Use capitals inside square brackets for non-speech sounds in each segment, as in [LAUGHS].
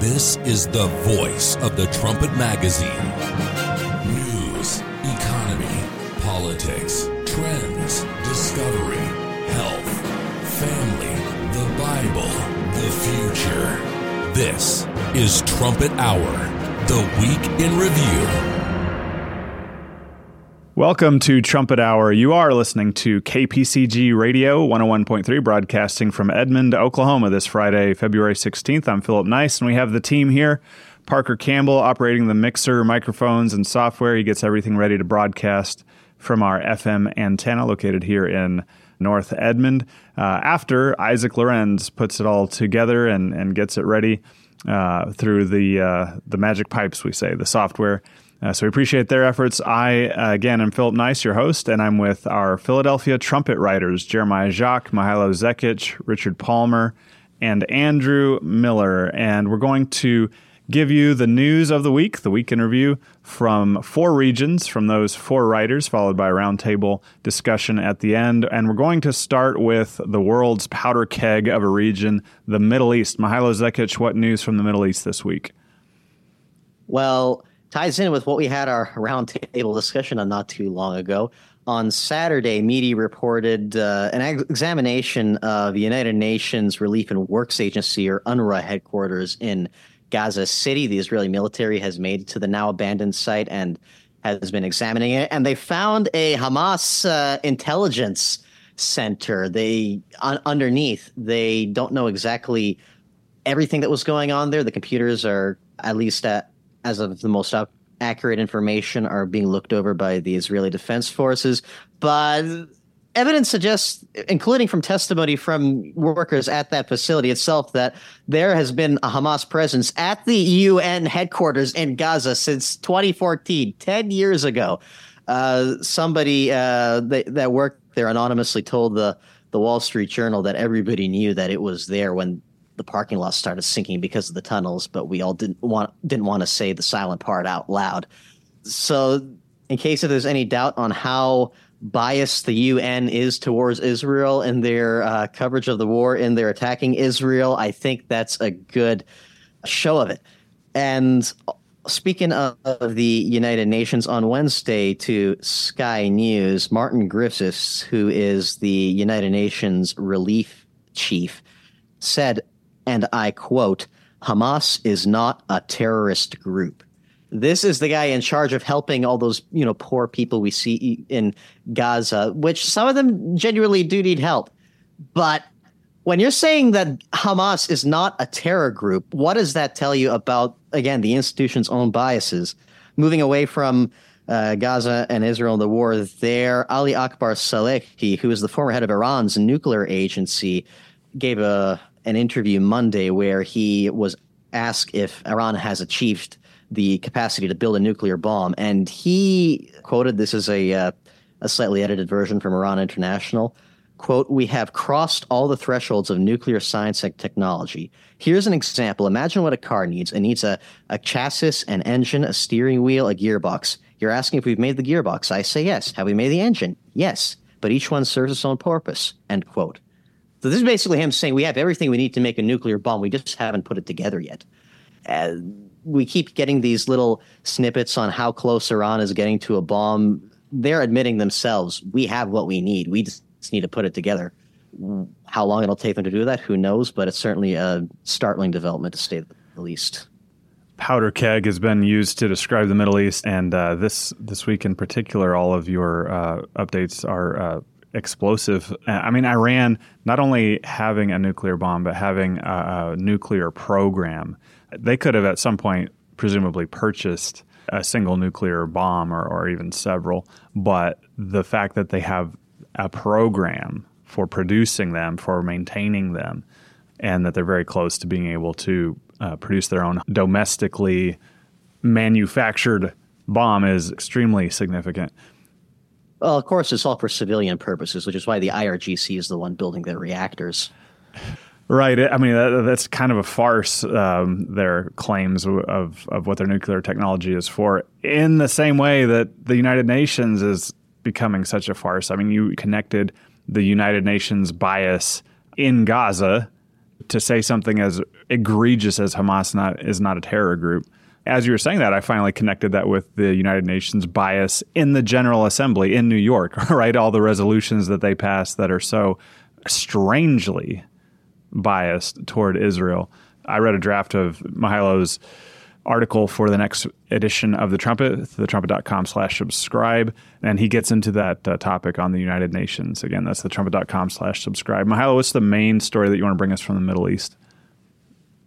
This is the voice of the Trumpet Magazine. News, economy, politics, trends, discovery, health, family, the Bible, the future. This is Trumpet Hour, the week in review. Welcome to Trumpet Hour. You are listening to KPCG Radio 101.3, broadcasting from Edmond, Oklahoma this Friday, February 16th. I'm Philip Nice, and we have the team here. Parker Campbell operating the mixer, microphones, and software. He gets everything ready to broadcast from our FM antenna located here in North Edmond. Uh, after Isaac Lorenz puts it all together and, and gets it ready uh, through the, uh, the magic pipes, we say, the software. Uh, so we appreciate their efforts. I, uh, again, am Philip Nice, your host, and I'm with our Philadelphia trumpet writers, Jeremiah Jacques, Mihailo Zekic, Richard Palmer, and Andrew Miller. And we're going to give you the news of the week, the week in review from four regions, from those four writers, followed by a roundtable discussion at the end. And we're going to start with the world's powder keg of a region, the Middle East. Mihailo Zekic, what news from the Middle East this week? Well, ties in with what we had our [LAUGHS] roundtable discussion on not too long ago. On Saturday, Media reported uh, an examination of the United Nations Relief and Works Agency, or UNRWA, headquarters in Gaza City. The Israeli military has made it to the now abandoned site and has been examining it. And they found a Hamas uh, intelligence center. They un- underneath, they don't know exactly everything that was going on there. The computers are at least at as of the most up, accurate information, are being looked over by the Israeli Defense Forces. But evidence suggests, including from testimony from workers at that facility itself, that there has been a Hamas presence at the UN headquarters in Gaza since 2014, 10 years ago. Uh, somebody uh, that, that worked there anonymously told the the Wall Street Journal that everybody knew that it was there when the parking lot started sinking because of the tunnels, but we all didn't want didn't want to say the silent part out loud. So, in case if there's any doubt on how biased the UN is towards Israel in their uh, coverage of the war, in their attacking Israel, I think that's a good show of it. And speaking of the United Nations, on Wednesday to Sky News, Martin Griffiths, who is the United Nations relief chief, said and I quote, Hamas is not a terrorist group. This is the guy in charge of helping all those, you know, poor people we see in Gaza, which some of them genuinely do need help. But when you're saying that Hamas is not a terror group, what does that tell you about, again, the institution's own biases? Moving away from uh, Gaza and Israel in the war there, Ali Akbar Salehi, who is the former head of Iran's nuclear agency, gave a an interview Monday where he was asked if Iran has achieved the capacity to build a nuclear bomb, and he quoted this as a uh, a slightly edited version from Iran International. Quote, we have crossed all the thresholds of nuclear science and technology. Here's an example. Imagine what a car needs. It needs a, a chassis, an engine, a steering wheel, a gearbox. You're asking if we've made the gearbox. I say yes. Have we made the engine? Yes. But each one serves its own purpose. End quote. So this is basically him saying we have everything we need to make a nuclear bomb. We just haven't put it together yet. Uh, we keep getting these little snippets on how close Iran is getting to a bomb. They're admitting themselves we have what we need. We just need to put it together. How long it'll take them to do that, who knows? But it's certainly a startling development to say the least powder keg has been used to describe the Middle East, and uh, this this week in particular, all of your uh, updates are uh, explosive. Uh, I mean, Iran not only having a nuclear bomb, but having a, a nuclear program. They could have at some point presumably purchased a single nuclear bomb or, or even several, but the fact that they have a program for producing them, for maintaining them, and that they're very close to being able to uh, produce their own domestically manufactured bomb is extremely significant. Well, of course, it's all for civilian purposes, which is why the IRGC is the one building their reactors. Right. I mean, that, that's kind of a farce. Um, their claims of of what their nuclear technology is for, in the same way that the United Nations is becoming such a farce. I mean, you connected the United Nations bias in Gaza to say something as egregious as Hamas not is not a terror group. As you were saying that, I finally connected that with the United Nations bias in the General Assembly in New York, [LAUGHS] right? All the resolutions that they pass that are so strangely biased toward Israel. I read a draft of Mihail's article for the next edition of the Trumpet, thetrumpet.com slash subscribe. And he gets into that uh, topic on the United Nations. Again, that's thetrumpet.com slash subscribe. Mihailo, what's the main story that you want to bring us from the Middle East?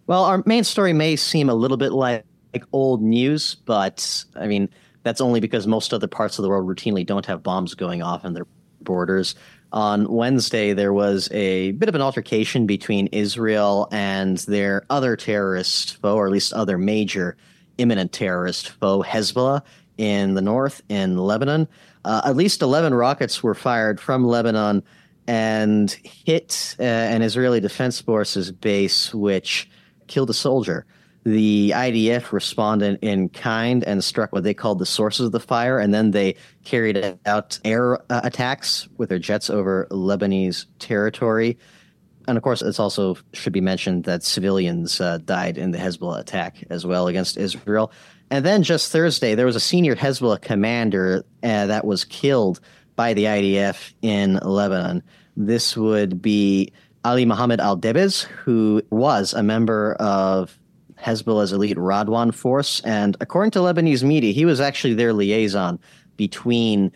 Well, our main story may seem a little bit like, like old news, but I mean, that's only because most other parts of the world routinely don't have bombs going off in their borders on Wednesday, there was a bit of an altercation between Israel and their other terrorist foe, or at least other major imminent terrorist foe, Hezbollah, in the north, in Lebanon. Uh, at least 11 rockets were fired from Lebanon and hit uh, an Israeli Defense Forces base, which killed a soldier the IDF responded in kind and struck what they called the sources of the fire, and then they carried out air uh, attacks with their jets over Lebanese territory. And of course, it's also should be mentioned that civilians uh, died in the Hezbollah attack as well against Israel. And then just Thursday, there was a senior Hezbollah commander uh, that was killed by the IDF in Lebanon. This would be Ali Mohammed al Debez, who was a member of Hezbollah's elite Radwan force. And according to Lebanese media, he was actually their liaison between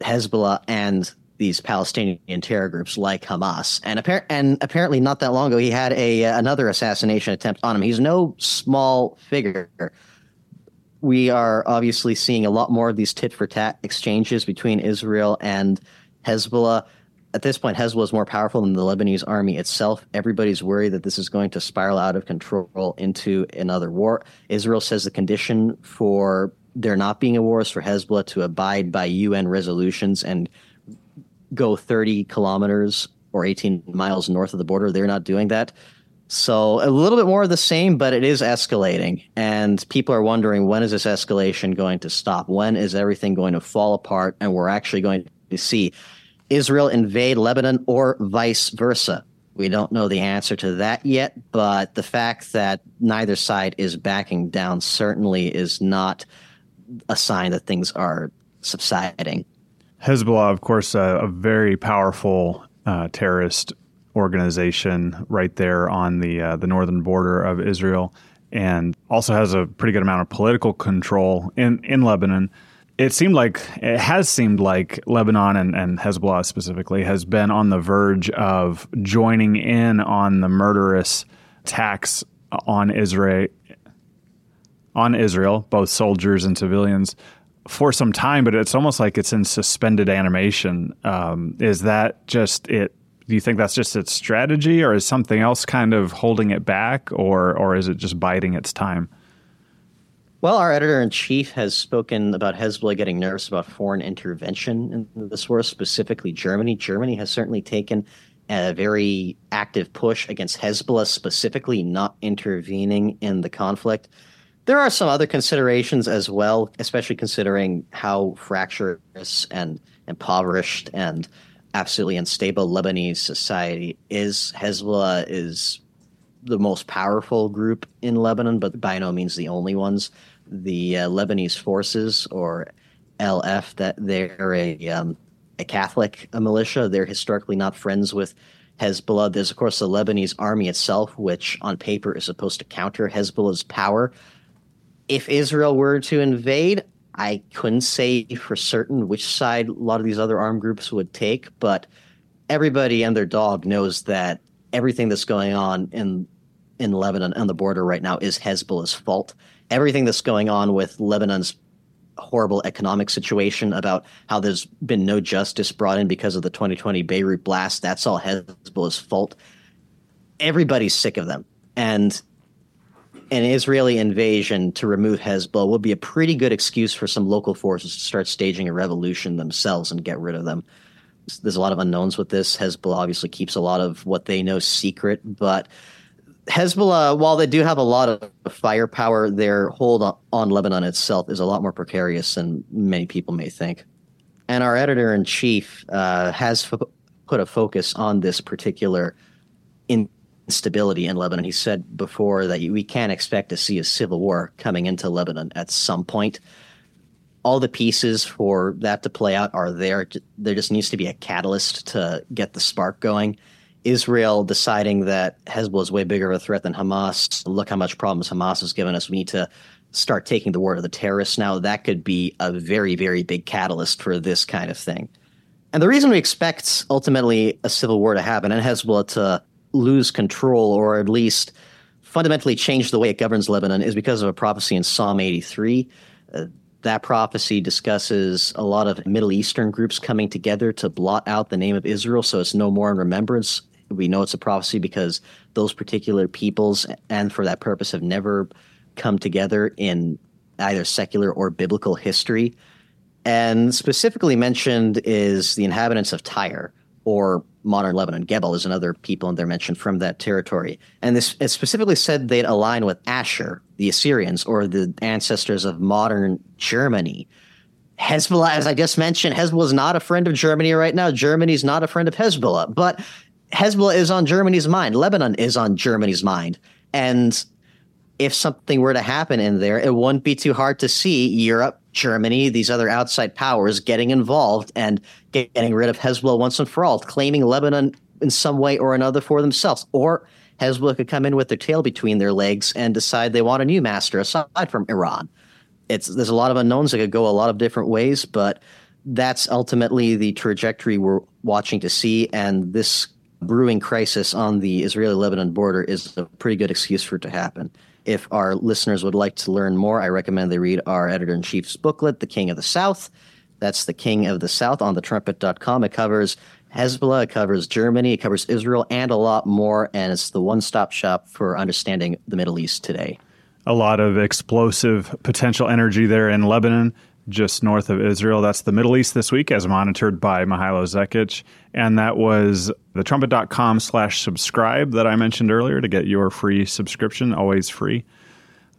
Hezbollah and these Palestinian terror groups like Hamas. And, appar- and apparently, not that long ago, he had a uh, another assassination attempt on him. He's no small figure. We are obviously seeing a lot more of these tit for tat exchanges between Israel and Hezbollah at this point, Hezbollah is more powerful than the Lebanese army itself. Everybody's worried that this is going to spiral out of control into another war. Israel says the condition for there not being a war is for Hezbollah to abide by UN resolutions and go 30 kilometers or 18 miles north of the border. They're not doing that. So a little bit more of the same, but it is escalating. And people are wondering when is this escalation going to stop? When is everything going to fall apart? And we're actually going to see Israel invade Lebanon or vice versa? We don't know the answer to that yet, but the fact that neither side is backing down certainly is not a sign that things are subsiding. Hezbollah, of course, a very powerful uh, terrorist organization right there on the uh, the northern border of Israel, and also has a pretty good amount of political control in in Lebanon it seemed like it has seemed like Lebanon and, and Hezbollah specifically has been on the verge of joining in on the murderous attacks on Israel on Israel, both soldiers and civilians, for some time. But it's almost like it's in suspended animation. Um, is that just it? Do you think that's just its strategy, or is something else kind of holding it back, or or is it just biding its time? Well, our editor in chief has spoken about Hezbollah getting nervous about foreign intervention in this war, specifically Germany. Germany has certainly taken a very active push against Hezbollah, specifically not intervening in the conflict. There are some other considerations as well, especially considering how fractious and impoverished and absolutely unstable Lebanese society is. Hezbollah is the most powerful group in Lebanon, but by no means the only ones the uh, Lebanese forces or LF that they're a um, a Catholic a militia. They're historically not friends with Hezbollah. There's of course the Lebanese army itself, which on paper is supposed to counter Hezbollah's power. If Israel were to invade, I couldn't say for certain which side a lot of these other armed groups would take, but everybody and their dog knows that everything that's going on in in Lebanon on the border right now is Hezbollah's fault everything that's going on with Lebanon's horrible economic situation about how there's been no justice brought in because of the 2020 Beirut blast. That's all Hezbollah's fault. Everybody's sick of them. And an Israeli invasion to remove Hezbollah would be a pretty good excuse for some local forces to start staging a revolution themselves and get rid of them. There's a lot of unknowns with this. Hezbollah obviously keeps a lot of what they know secret, but Hezbollah, while they do have a lot of firepower, their hold on, on Lebanon itself is a lot more precarious than many people may think. And our editor in chief uh, has fo- put a focus on this particular instability in Lebanon. He said before that we can't expect to see a civil war coming into Lebanon at some point. All the pieces for that to play out are there. There just needs to be a catalyst to get the spark going. Israel deciding that Hezbollah is way bigger of a threat than Hamas. Look how much problems Hamas has given us. We need to start taking the word of the terrorists now. That could be a very, very big catalyst for this kind of thing. And the reason we expect ultimately a civil war to happen and Hezbollah to lose control or at least fundamentally change the way it governs Lebanon is because of a prophecy in Psalm 83. Uh, that prophecy discusses a lot of Middle Eastern groups coming together to blot out the name of Israel so it's no more in remembrance. We know it's a prophecy because those particular peoples, and for that purpose, have never come together in either secular or biblical history. And specifically mentioned is the inhabitants of Tyre or modern Lebanon. Gebal is another people and they're mentioned from that territory. And this it specifically said they'd align with Assur, the Assyrians, or the ancestors of modern Germany. Hezbollah, as I just mentioned, Hezbollah is not a friend of Germany right now. Germany's not a friend of Hezbollah, but Hezbollah is on Germany's mind. Lebanon is on Germany's mind. And if something were to happen in there, it wouldn't be too hard to see Europe, Germany, these other outside powers getting involved and getting rid of Hezbollah once and for all, claiming Lebanon in some way or another for themselves. Or Hezbollah could come in with their tail between their legs and decide they want a new master aside from Iran. It's there's a lot of unknowns that could go a lot of different ways, but that's ultimately the trajectory we're watching to see. And this brewing crisis on the Israeli Lebanon border is a pretty good excuse for it to happen. If our listeners would like to learn more, I recommend they read our editor in chief's booklet, The King of the South. That's The King of the South on thetrumpet.com. It covers Hezbollah, it covers Germany, it covers Israel, and a lot more. And it's the one stop shop for understanding the Middle East today. A lot of explosive potential energy there in Lebanon just north of Israel. That's the Middle East this week, as monitored by Mihailo Zekic. And that was the trumpet.com slash subscribe that I mentioned earlier to get your free subscription, always free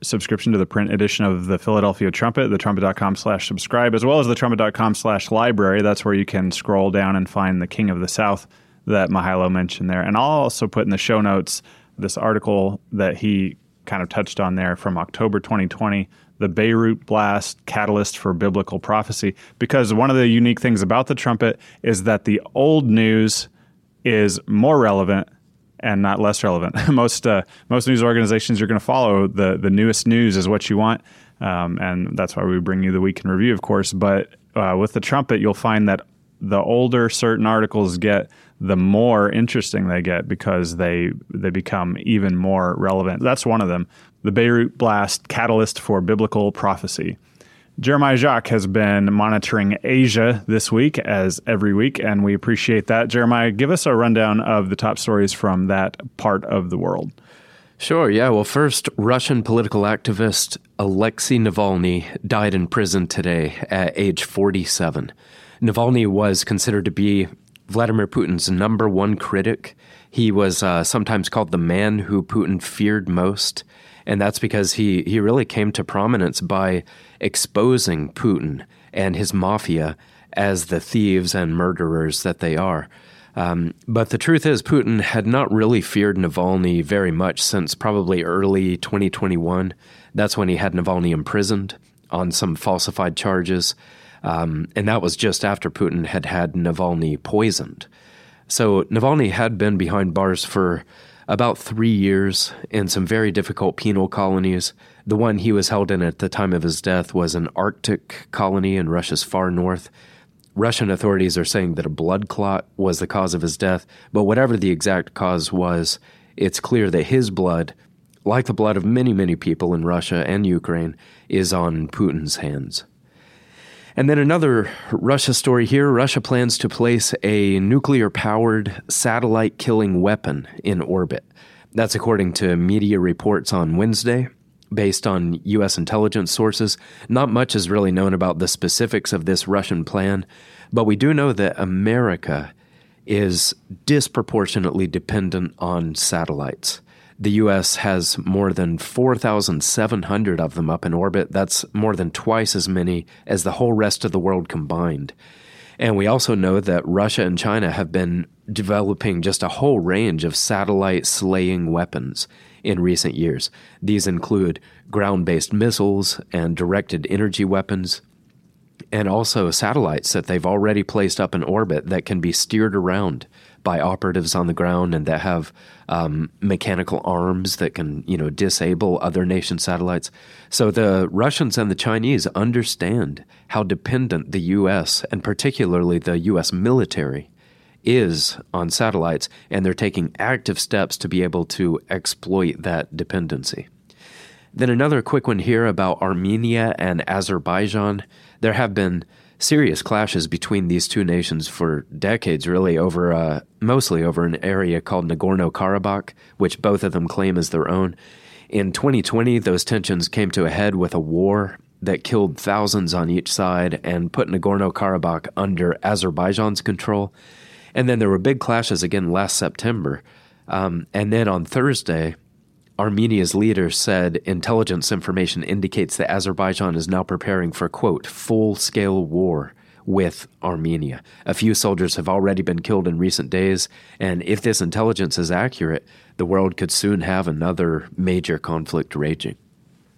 subscription to the print edition of the Philadelphia Trumpet, the trumpet.com slash subscribe, as well as the trumpet.com slash library. That's where you can scroll down and find the King of the South that Mihailo mentioned there. And I'll also put in the show notes this article that he kind of touched on there from October 2020 the Beirut blast catalyst for biblical prophecy. Because one of the unique things about the trumpet is that the old news is more relevant and not less relevant. [LAUGHS] most uh, most news organizations you're going to follow the the newest news is what you want, um, and that's why we bring you the week in review, of course. But uh, with the trumpet, you'll find that the older certain articles get, the more interesting they get because they they become even more relevant. That's one of them the Beirut blast catalyst for biblical prophecy. Jeremiah Jacques has been monitoring Asia this week, as every week, and we appreciate that. Jeremiah, give us a rundown of the top stories from that part of the world. Sure, yeah. Well, first, Russian political activist Alexei Navalny died in prison today at age 47. Navalny was considered to be Vladimir Putin's number one critic. He was uh, sometimes called the man who Putin feared most and that's because he he really came to prominence by exposing Putin and his mafia as the thieves and murderers that they are. Um, but the truth is, Putin had not really feared Navalny very much since probably early 2021. That's when he had Navalny imprisoned on some falsified charges. Um, and that was just after Putin had had Navalny poisoned. So Navalny had been behind bars for about three years in some very difficult penal colonies. The one he was held in at the time of his death was an Arctic colony in Russia's far north. Russian authorities are saying that a blood clot was the cause of his death, but whatever the exact cause was, it's clear that his blood, like the blood of many, many people in Russia and Ukraine, is on Putin's hands. And then another Russia story here Russia plans to place a nuclear powered satellite killing weapon in orbit. That's according to media reports on Wednesday. Based on U.S. intelligence sources, not much is really known about the specifics of this Russian plan, but we do know that America is disproportionately dependent on satellites. The U.S. has more than 4,700 of them up in orbit. That's more than twice as many as the whole rest of the world combined. And we also know that Russia and China have been developing just a whole range of satellite slaying weapons in recent years. These include ground based missiles and directed energy weapons, and also satellites that they've already placed up in orbit that can be steered around by operatives on the ground and that have um, mechanical arms that can, you know, disable other nation satellites. So the Russians and the Chinese understand how dependent the U.S. and particularly the U.S. military is on satellites, and they're taking active steps to be able to exploit that dependency. Then another quick one here about Armenia and Azerbaijan. There have been serious clashes between these two nations for decades, really, over uh, mostly over an area called Nagorno Karabakh, which both of them claim as their own. In 2020, those tensions came to a head with a war that killed thousands on each side and put Nagorno Karabakh under Azerbaijan's control. And then there were big clashes again last September. Um, and then on Thursday, Armenia's leader said intelligence information indicates that Azerbaijan is now preparing for, quote, full scale war with Armenia. A few soldiers have already been killed in recent days, and if this intelligence is accurate, the world could soon have another major conflict raging.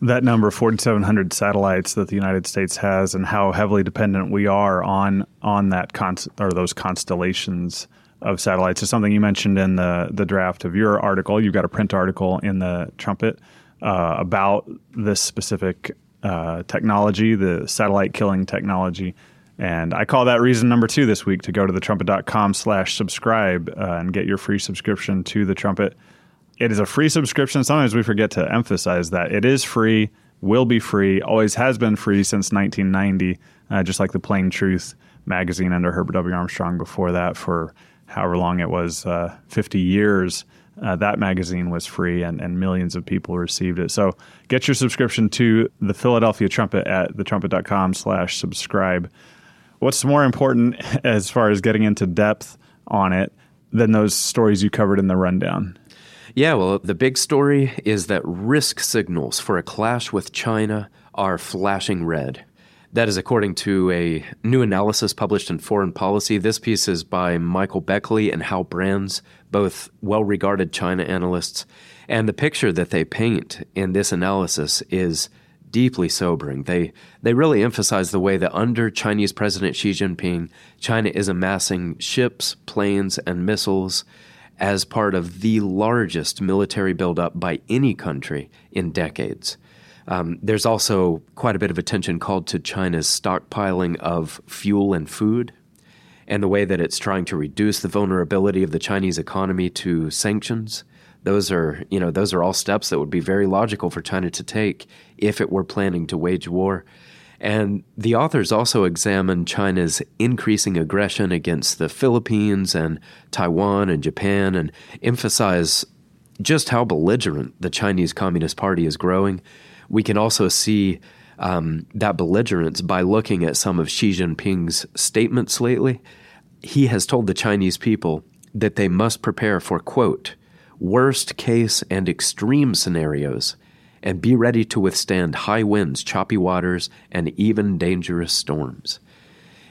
That number, 4,700 satellites that the United States has, and how heavily dependent we are on on that const- or those constellations of satellites is something you mentioned in the the draft of your article. You've got a print article in the Trumpet uh, about this specific uh, technology, the satellite killing technology. And I call that reason number two this week to go to thetrumpet.com slash subscribe uh, and get your free subscription to the Trumpet. It is a free subscription. Sometimes we forget to emphasize that. It is free, will be free, always has been free since 1990, uh, just like the Plain Truth magazine under Herbert W. Armstrong before that for however long it was, uh, 50 years, uh, that magazine was free and, and millions of people received it. So get your subscription to the Philadelphia Trumpet at thetrumpet.com slash subscribe. What's more important [LAUGHS] as far as getting into depth on it than those stories you covered in the rundown? Yeah, well, the big story is that risk signals for a clash with China are flashing red. That is according to a new analysis published in Foreign Policy. This piece is by Michael Beckley and Hal Brands, both well regarded China analysts. And the picture that they paint in this analysis is deeply sobering. They, they really emphasize the way that under Chinese President Xi Jinping, China is amassing ships, planes, and missiles as part of the largest military buildup by any country in decades. Um, there's also quite a bit of attention called to China's stockpiling of fuel and food and the way that it's trying to reduce the vulnerability of the Chinese economy to sanctions. Those are, you know, those are all steps that would be very logical for China to take if it were planning to wage war. And the authors also examine China's increasing aggression against the Philippines and Taiwan and Japan and emphasize just how belligerent the Chinese Communist Party is growing we can also see um, that belligerence by looking at some of Xi Jinping's statements lately. He has told the Chinese people that they must prepare for, quote, worst case and extreme scenarios and be ready to withstand high winds, choppy waters, and even dangerous storms.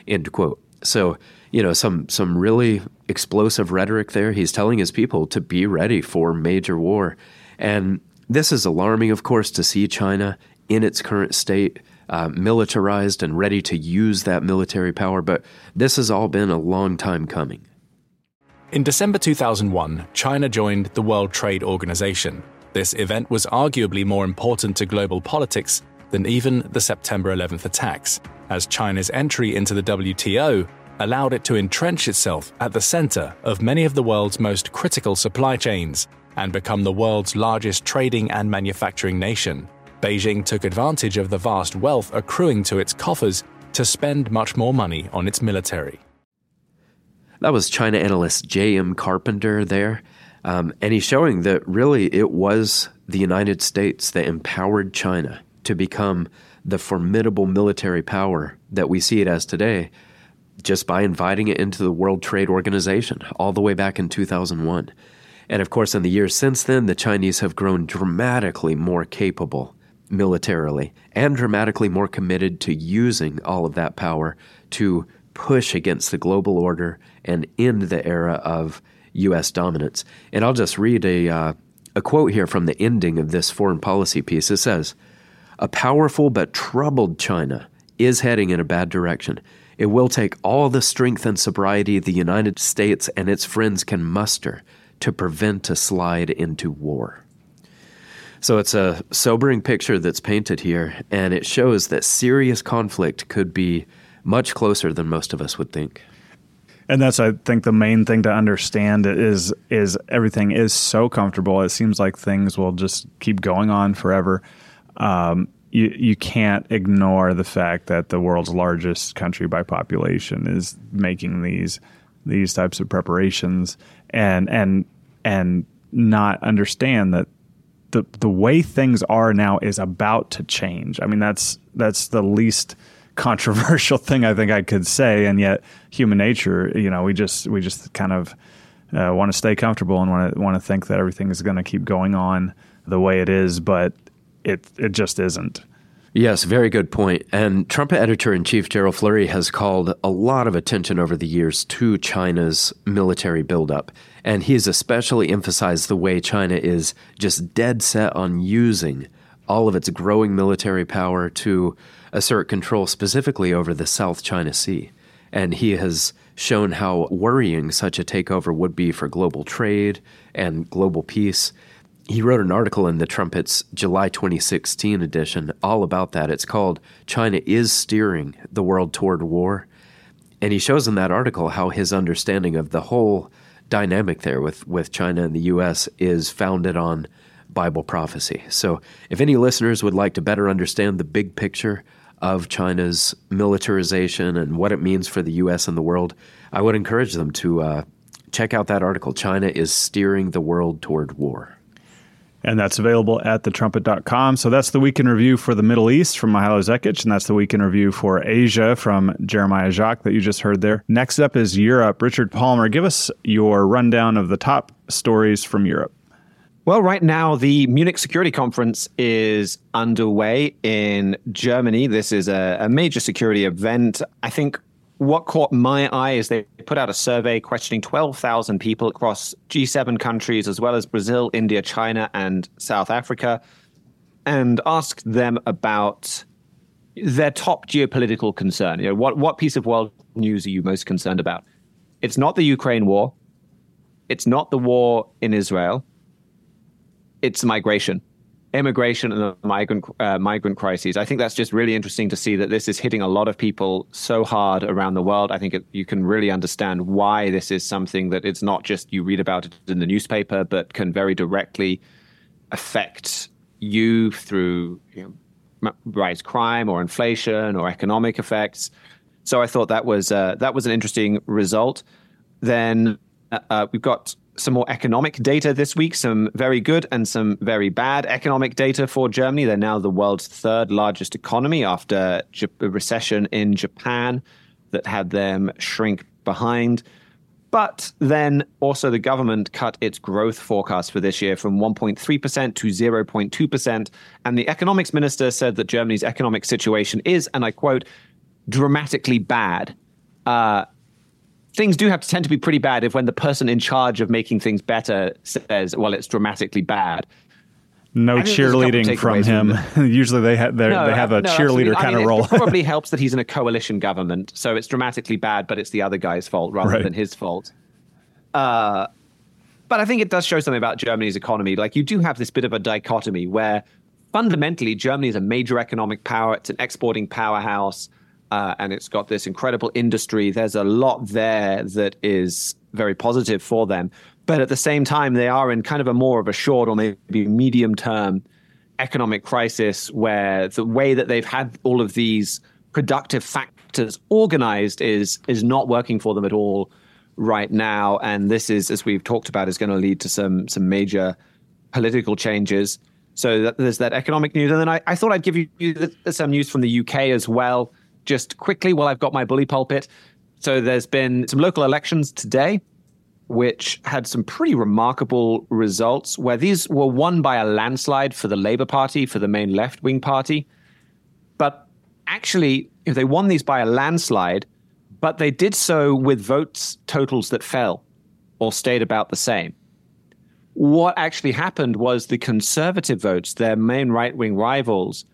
End quote. So, you know, some some really explosive rhetoric there. He's telling his people to be ready for major war. And this is alarming, of course, to see China in its current state, uh, militarized and ready to use that military power, but this has all been a long time coming. In December 2001, China joined the World Trade Organization. This event was arguably more important to global politics than even the September 11th attacks, as China's entry into the WTO allowed it to entrench itself at the center of many of the world's most critical supply chains, and become the world's largest trading and manufacturing nation. Beijing took advantage of the vast wealth accruing to its coffers to spend much more money on its military. That was China analyst J.M. Carpenter there. Um, and he's showing that really it was the United States that empowered China to become the formidable military power that we see it as today just by inviting it into the World Trade Organization all the way back in 2001. And of course, in the years since then, the Chinese have grown dramatically more capable militarily and dramatically more committed to using all of that power to push against the global order and end the era of U.S. dominance. And I'll just read a, uh, a quote here from the ending of this foreign policy piece. It says, A powerful but troubled China is heading in a bad direction. It will take all the strength and sobriety the United States and its friends can muster to prevent a slide into war. So it's a sobering picture that's painted here, and it shows that serious conflict could be much closer than most of us would think. And that's, I think, the main thing to understand is is everything is so comfortable. It seems like things will just keep going on forever. Um, you you can't ignore the fact that the world's largest country by population is making these these types of preparations and and and not understand that the the way things are now is about to change. I mean, that's that's the least [LAUGHS] controversial thing I think I could say, and yet human nature, you know, we just we just kind of uh, want to stay comfortable and want to want to think that everything is going to keep going on the way it is, but it it just isn't. Yes, very good point. And Trumpet editor in chief Gerald Flurry has called a lot of attention over the years to China's military buildup. And he has especially emphasized the way China is just dead set on using all of its growing military power to assert control specifically over the South China Sea. And he has shown how worrying such a takeover would be for global trade and global peace he wrote an article in the Trumpet's July 2016 edition all about that. It's called China is Steering the World Toward War. And he shows in that article how his understanding of the whole dynamic there with, with China and the U.S. is founded on Bible prophecy. So, if any listeners would like to better understand the big picture of China's militarization and what it means for the U.S. and the world, I would encourage them to uh, check out that article. China is Steering the World Toward War and that's available at thetrumpet.com. So that's the week in review for the Middle East from Mihailo Zekic, and that's the week in review for Asia from Jeremiah Jacques that you just heard there. Next up is Europe. Richard Palmer, give us your rundown of the top stories from Europe. Well, right now, the Munich Security Conference is underway in Germany. This is a, a major security event. I think what caught my eye is they put out a survey questioning 12,000 people across G7 countries, as well as Brazil, India, China, and South Africa, and asked them about their top geopolitical concern. You know, what, what piece of world news are you most concerned about? It's not the Ukraine war. It's not the war in Israel. It's migration immigration and the migrant uh, migrant crises. I think that's just really interesting to see that this is hitting a lot of people so hard around the world. I think it, you can really understand why this is something that it's not just you read about it in the newspaper, but can very directly affect you through you know, rise crime or inflation or economic effects. So I thought that was uh, that was an interesting result. Then uh, uh we've got some more economic data this week, some very good and some very bad economic data for Germany. They're now the world's third largest economy after a recession in Japan that had them shrink behind. But then also the government cut its growth forecast for this year from 1.3% to 0.2%. And the economics minister said that Germany's economic situation is, and I quote, dramatically bad. Uh, things do have to tend to be pretty bad if when the person in charge of making things better says, well, it's dramatically bad. No cheerleading from him. From [LAUGHS] Usually they, ha- no, they have a no, cheerleader kind I mean, of role. it probably [LAUGHS] helps that he's in a coalition government. So it's dramatically bad, but it's the other guy's fault rather right. than his fault. Uh, but I think it does show something about Germany's economy. Like you do have this bit of a dichotomy where fundamentally Germany is a major economic power. It's an exporting powerhouse uh, and it's got this incredible industry. There's a lot there that is very positive for them. But at the same time, they are in kind of a more of a short or maybe medium term economic crisis where the way that they've had all of these productive factors organized is is not working for them at all right now. And this is, as we've talked about, is going to lead to some some major political changes. So that, there's that economic news, and then I, I thought I'd give you some news from the UK as well just quickly while I've got my bully pulpit. So there's been some local elections today, which had some pretty remarkable results, where these were won by a landslide for the Labour Party, for the main left wing party. But actually, if they won these by a landslide, but they did so with votes totals that fell or stayed about the same. What actually happened was the conservative votes, their main right wing rivals,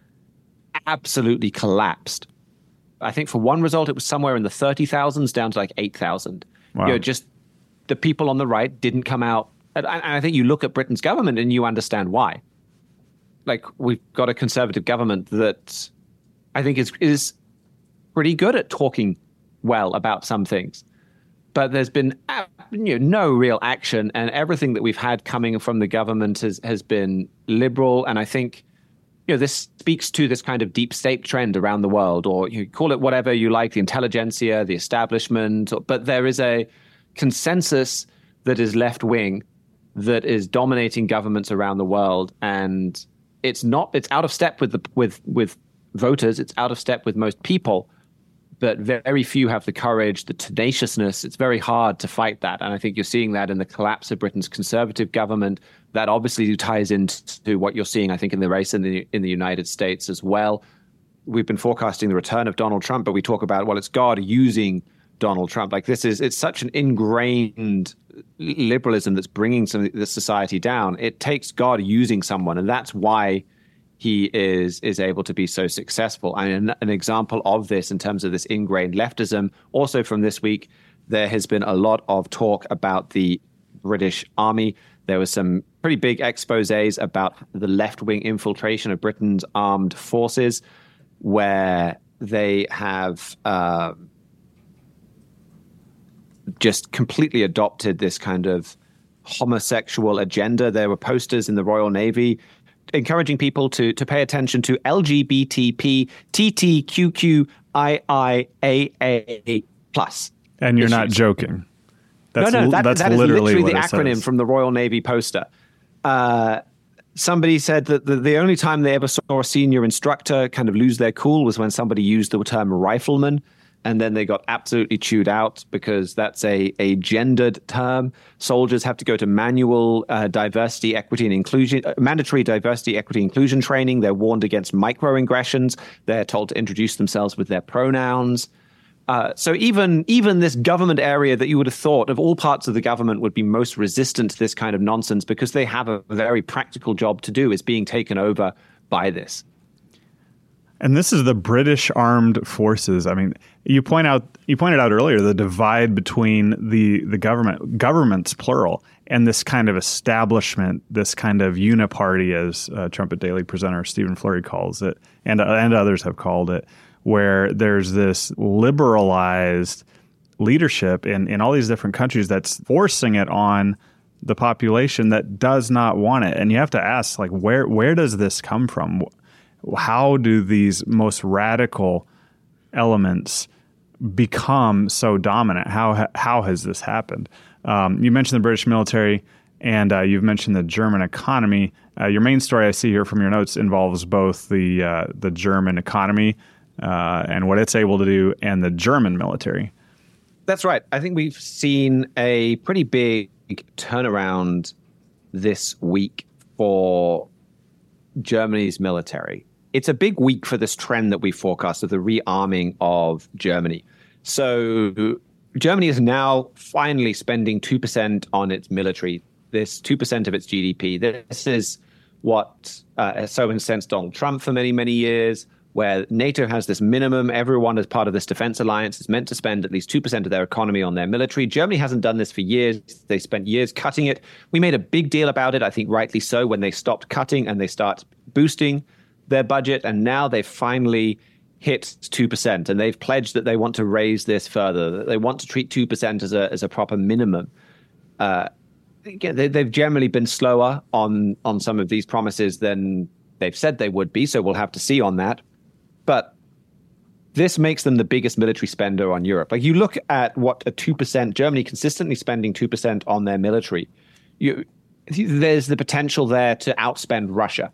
absolutely collapsed. I think for one result, it was somewhere in the 30,000s down to like 8,000. Wow. You know, just the people on the right didn't come out. And I think you look at Britain's government and you understand why. Like, we've got a conservative government that I think is, is pretty good at talking well about some things. But there's been you know, no real action, and everything that we've had coming from the government has, has been liberal. And I think you know, this speaks to this kind of deep state trend around the world, or you call it whatever you like, the intelligentsia, the establishment, but there is a consensus that is left wing that is dominating governments around the world. And it's not, it's out of step with the, with, with voters. It's out of step with most people but very few have the courage, the tenaciousness. It's very hard to fight that. And I think you're seeing that in the collapse of Britain's conservative government. That obviously ties into what you're seeing, I think, in the race in the in the United States as well. We've been forecasting the return of Donald Trump, but we talk about well, it's God using Donald Trump. Like this is it's such an ingrained liberalism that's bringing some the society down. It takes God using someone, and that's why he is is able to be so successful. And an, an example of this in terms of this ingrained leftism, also from this week, there has been a lot of talk about the British Army. There was some pretty big exposés about the left wing infiltration of Britain's armed forces, where they have uh, just completely adopted this kind of homosexual agenda. There were posters in the Royal Navy encouraging people to to pay attention to LGBTP TTQQIIAA plus. And you're issues. not joking. That's, no, no, that, that's that literally, literally the acronym says. from the Royal Navy poster. Uh, somebody said that the, the only time they ever saw a senior instructor kind of lose their cool was when somebody used the term rifleman and then they got absolutely chewed out because that's a, a gendered term. Soldiers have to go to manual uh, diversity, equity, and inclusion, uh, mandatory diversity, equity, inclusion training. They're warned against microaggressions. They're told to introduce themselves with their pronouns. Uh, so even even this government area that you would have thought of all parts of the government would be most resistant to this kind of nonsense because they have a very practical job to do is being taken over by this. And this is the British armed forces. I mean, you point out you pointed out earlier the divide between the the government governments plural and this kind of establishment, this kind of uniparty, as uh, Trumpet Daily presenter Stephen Flurry calls it, and uh, and others have called it, where there's this liberalized leadership in in all these different countries that's forcing it on the population that does not want it. And you have to ask, like, where where does this come from? How do these most radical elements become so dominant? How how has this happened? Um, you mentioned the British military, and uh, you've mentioned the German economy. Uh, your main story I see here from your notes involves both the uh, the German economy uh, and what it's able to do, and the German military. That's right. I think we've seen a pretty big turnaround this week for Germany's military it's a big week for this trend that we forecast of the rearming of Germany. So Germany is now finally spending 2% on its military, this 2% of its GDP. This is what uh, so incensed Donald Trump for many, many years, where NATO has this minimum. Everyone, as part of this defense alliance, is meant to spend at least 2% of their economy on their military. Germany hasn't done this for years. They spent years cutting it. We made a big deal about it, I think rightly so, when they stopped cutting and they start boosting their budget, and now they've finally hit two percent, and they've pledged that they want to raise this further. That they want to treat two percent as a as a proper minimum. Uh, they, they've generally been slower on on some of these promises than they've said they would be. So we'll have to see on that. But this makes them the biggest military spender on Europe. Like you look at what a two percent Germany consistently spending two percent on their military. You, there's the potential there to outspend Russia.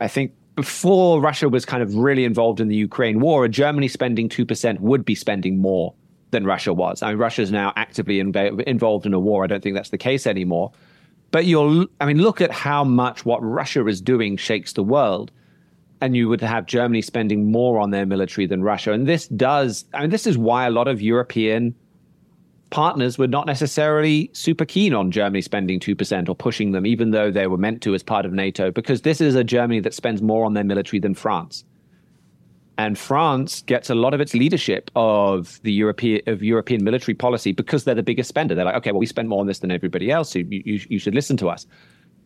I think before Russia was kind of really involved in the Ukraine war, a Germany spending 2% would be spending more than Russia was. I mean, Russia's now actively involved in a war. I don't think that's the case anymore. But you'll, I mean, look at how much what Russia is doing shakes the world. and you would have Germany spending more on their military than Russia. And this does, I mean, this is why a lot of European partners were not necessarily super keen on Germany spending 2% or pushing them, even though they were meant to as part of NATO, because this is a Germany that spends more on their military than France. And France gets a lot of its leadership of the European of European military policy because they're the biggest spender. They're like, okay, well, we spend more on this than everybody else. So you, you, you should listen to us.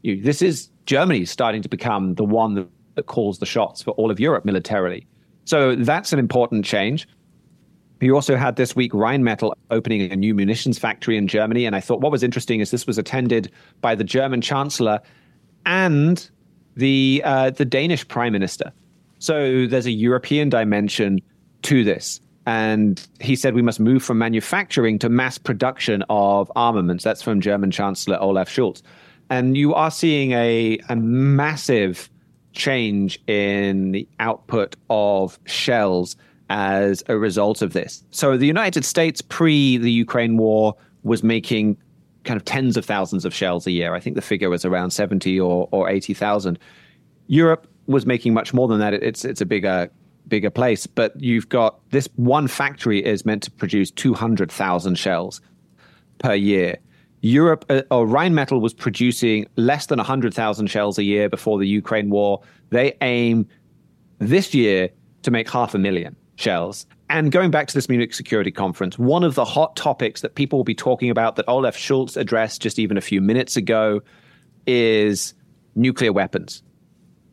You, this is Germany starting to become the one that, that calls the shots for all of Europe militarily. So that's an important change. You also had this week Rheinmetall opening a new munitions factory in Germany. And I thought what was interesting is this was attended by the German Chancellor and the uh, the Danish Prime Minister. So there's a European dimension to this. And he said we must move from manufacturing to mass production of armaments. That's from German Chancellor Olaf Scholz. And you are seeing a, a massive change in the output of shells as a result of this. So the United States pre the Ukraine war was making kind of tens of thousands of shells a year. I think the figure was around 70 or, or 80,000. Europe was making much more than that. It's it's a bigger bigger place, but you've got this one factory is meant to produce 200,000 shells per year. Europe uh, or Rheinmetall was producing less than 100,000 shells a year before the Ukraine war. They aim this year to make half a million shells. And going back to this Munich Security Conference, one of the hot topics that people will be talking about that Olaf Scholz addressed just even a few minutes ago is nuclear weapons.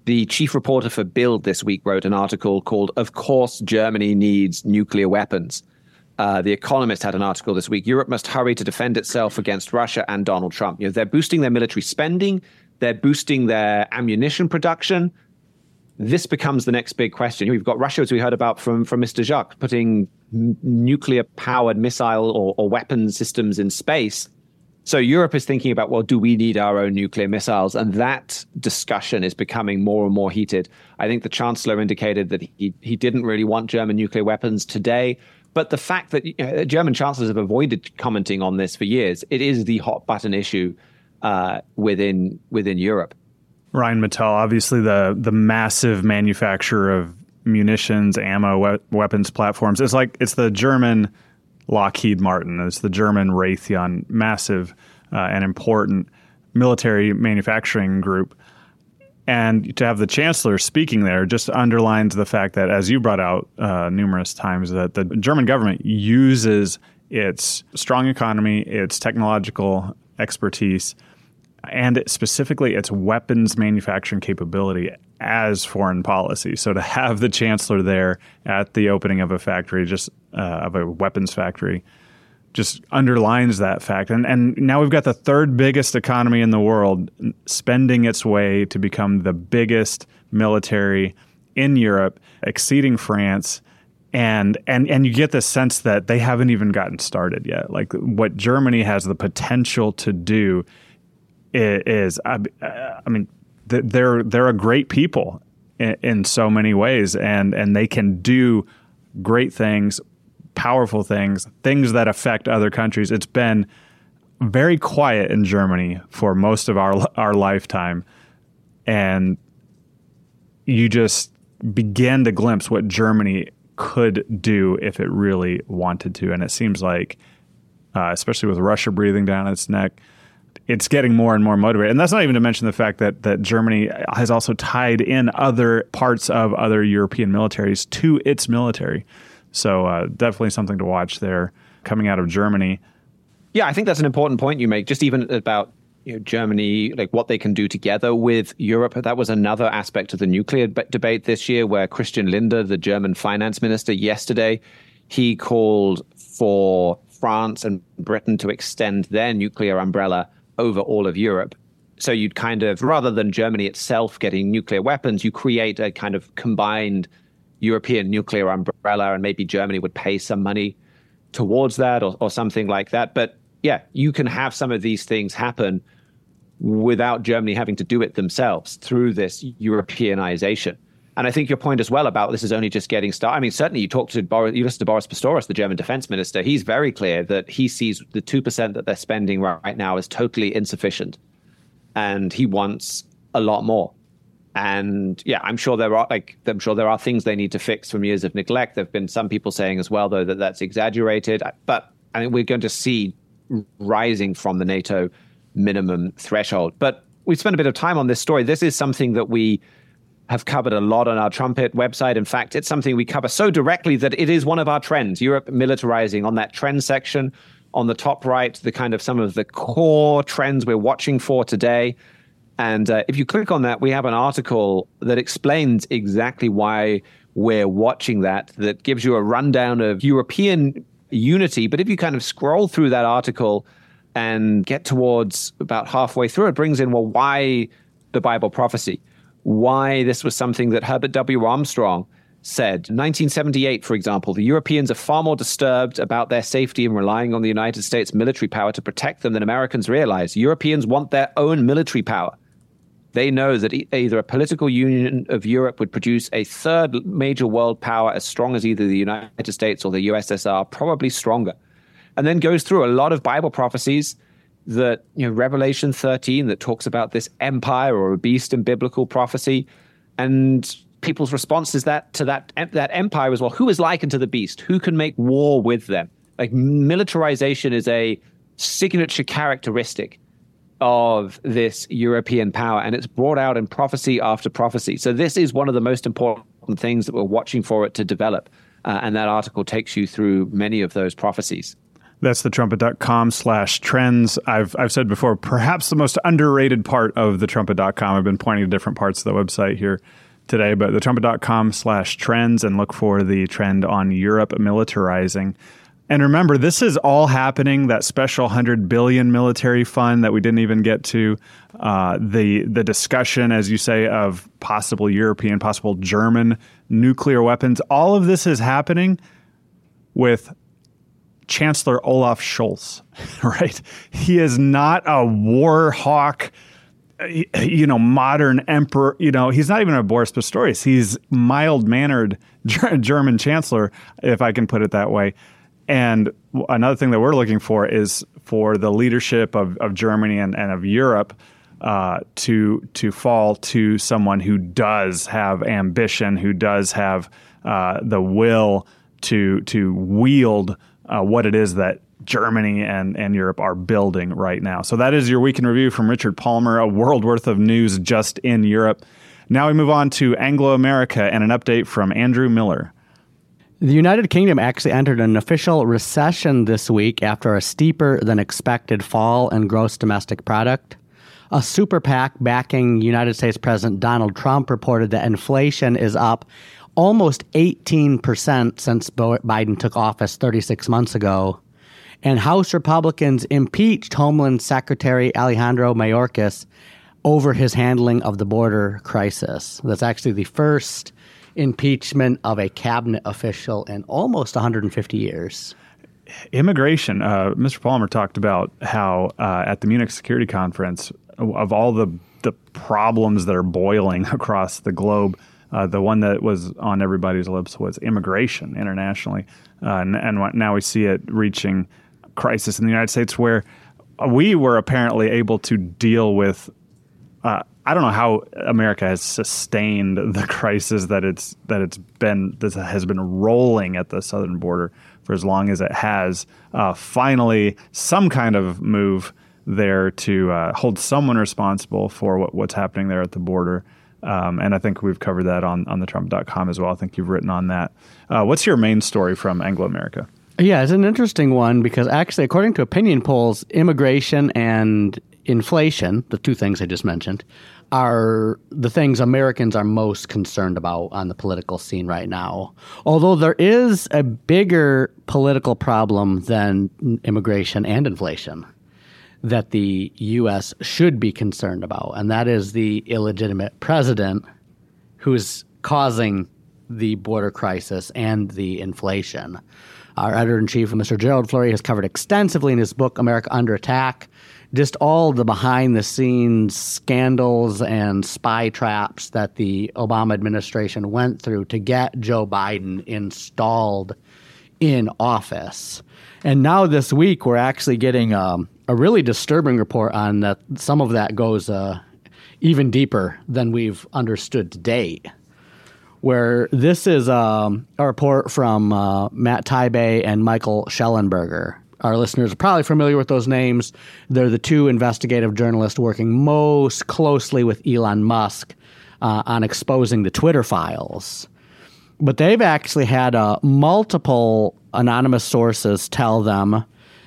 The chief reporter for Bild this week wrote an article called Of Course Germany Needs Nuclear Weapons. Uh, the Economist had an article this week. Europe must hurry to defend itself against Russia and Donald Trump. You know, they're boosting their military spending, they're boosting their ammunition production. This becomes the next big question. We've got Russia, as we heard about from, from Mr. Jacques, putting n- nuclear powered missile or, or weapon systems in space. So Europe is thinking about, well, do we need our own nuclear missiles? And that discussion is becoming more and more heated. I think the chancellor indicated that he, he didn't really want German nuclear weapons today. But the fact that you know, German chancellors have avoided commenting on this for years, it is the hot button issue uh, within within Europe. Rheinmetall, obviously the the massive manufacturer of munitions, ammo, we- weapons platforms. It's like it's the German Lockheed Martin. It's the German Raytheon, massive uh, and important military manufacturing group. And to have the chancellor speaking there just underlines the fact that, as you brought out uh, numerous times, that the German government uses its strong economy, its technological expertise, and specifically its weapons manufacturing capability as foreign policy. So to have the chancellor there at the opening of a factory, just uh, of a weapons factory, just underlines that fact. And and now we've got the third biggest economy in the world spending its way to become the biggest military in Europe, exceeding France. And, and and you get the sense that they haven't even gotten started yet. Like what Germany has the potential to do is, I, I mean, they're they're a great people in, in so many ways, and and they can do great things, powerful things, things that affect other countries. It's been very quiet in Germany for most of our our lifetime, and you just begin to glimpse what Germany could do if it really wanted to. And it seems like, uh, especially with Russia breathing down its neck, it's getting more and more motivated. And that's not even to mention the fact that that Germany has also tied in other parts of other European militaries to its military. So uh, definitely something to watch there coming out of Germany. Yeah, I think that's an important point you make. Just even about you know, Germany, like what they can do together with Europe. That was another aspect of the nuclear debate this year, where Christian Lindner, the German finance minister, yesterday he called for France and Britain to extend their nuclear umbrella over all of Europe. So you'd kind of, rather than Germany itself getting nuclear weapons, you create a kind of combined European nuclear umbrella, and maybe Germany would pay some money towards that or, or something like that. But yeah, you can have some of these things happen without Germany having to do it themselves through this Europeanization. And I think your point as well about this is only just getting started. I mean, certainly you talk to Boris, you listen to Boris Pistorius, the German defense minister. He's very clear that he sees the two percent that they're spending right now as totally insufficient, and he wants a lot more. And yeah, I'm sure there are like I'm sure there are things they need to fix from years of neglect. There've been some people saying as well, though, that that's exaggerated. But I think we're going to see rising from the NATO minimum threshold. But we've spent a bit of time on this story. This is something that we have covered a lot on our trumpet website. In fact, it's something we cover so directly that it is one of our trends. Europe militarizing on that trend section on the top right, the kind of some of the core trends we're watching for today. And uh, if you click on that, we have an article that explains exactly why we're watching that, that gives you a rundown of European unity. But if you kind of scroll through that article and get towards about halfway through, it brings in, well, why the Bible prophecy? Why this was something that Herbert W. Armstrong said. 1978, for example, the Europeans are far more disturbed about their safety and relying on the United States military power to protect them than Americans realize. Europeans want their own military power. They know that either a political union of Europe would produce a third major world power as strong as either the United States or the USSR, probably stronger. And then goes through a lot of Bible prophecies that, you know, Revelation 13 that talks about this empire or a beast in biblical prophecy. And people's response is that to that that empire as well, who is likened to the beast? Who can make war with them? Like militarization is a signature characteristic of this European power, and it's brought out in prophecy after prophecy. So this is one of the most important things that we're watching for it to develop, uh, and that article takes you through many of those prophecies. That's the trumpet.com slash trends. I've, I've said before, perhaps the most underrated part of the trumpet.com. I've been pointing to different parts of the website here today, but the trumpet.com slash trends and look for the trend on Europe militarizing. And remember, this is all happening. That special hundred billion military fund that we didn't even get to, uh, the the discussion, as you say, of possible European, possible German nuclear weapons. All of this is happening with Chancellor Olaf Scholz, [LAUGHS] right? He is not a war hawk, you know, modern emperor. You know, he's not even a Boris Pistorius. He's mild mannered [LAUGHS] German chancellor, if I can put it that way. And another thing that we're looking for is for the leadership of, of Germany and, and of Europe uh, to to fall to someone who does have ambition, who does have uh, the will to to wield uh, what it is that Germany and, and Europe are building right now. So that is your week in review from Richard Palmer, a world worth of news just in Europe. Now we move on to Anglo America and an update from Andrew Miller. The United Kingdom actually entered an official recession this week after a steeper than expected fall in gross domestic product. A super PAC backing United States President Donald Trump reported that inflation is up almost 18% since Biden took office 36 months ago. And House Republicans impeached Homeland Secretary Alejandro Mayorkas over his handling of the border crisis. That's actually the first impeachment of a cabinet official in almost 150 years. Immigration. Uh, Mr. Palmer talked about how uh, at the Munich Security Conference, of all the the problems that are boiling [LAUGHS] across the globe, uh, the one that was on everybody's lips was immigration internationally, uh, and, and now we see it reaching crisis in the United States, where we were apparently able to deal with uh, I don't know how America has sustained the [LAUGHS] crisis that it's that it's been that has been rolling at the southern border for as long as it has. Uh, finally, some kind of move there to uh, hold someone responsible for what, what's happening there at the border. Um, and I think we've covered that on, on the trumpet.com as well. I think you've written on that. Uh, what's your main story from Anglo America? Yeah, it's an interesting one because actually, according to opinion polls, immigration and inflation, the two things I just mentioned, are the things Americans are most concerned about on the political scene right now. Although there is a bigger political problem than immigration and inflation that the U.S. should be concerned about, and that is the illegitimate president who is causing the border crisis and the inflation. Our editor in chief, Mr. Gerald Flurry, has covered extensively in his book, America Under Attack just all the behind the scenes scandals and spy traps that the Obama administration went through to get Joe Biden installed in office. And now this week, we're actually getting um, a really disturbing report on that. Some of that goes uh, even deeper than we've understood to date. Where this is um, a report from uh, Matt Taibbi and Michael Shellenberger. Our listeners are probably familiar with those names. They're the two investigative journalists working most closely with Elon Musk uh, on exposing the Twitter files. But they've actually had uh, multiple anonymous sources tell them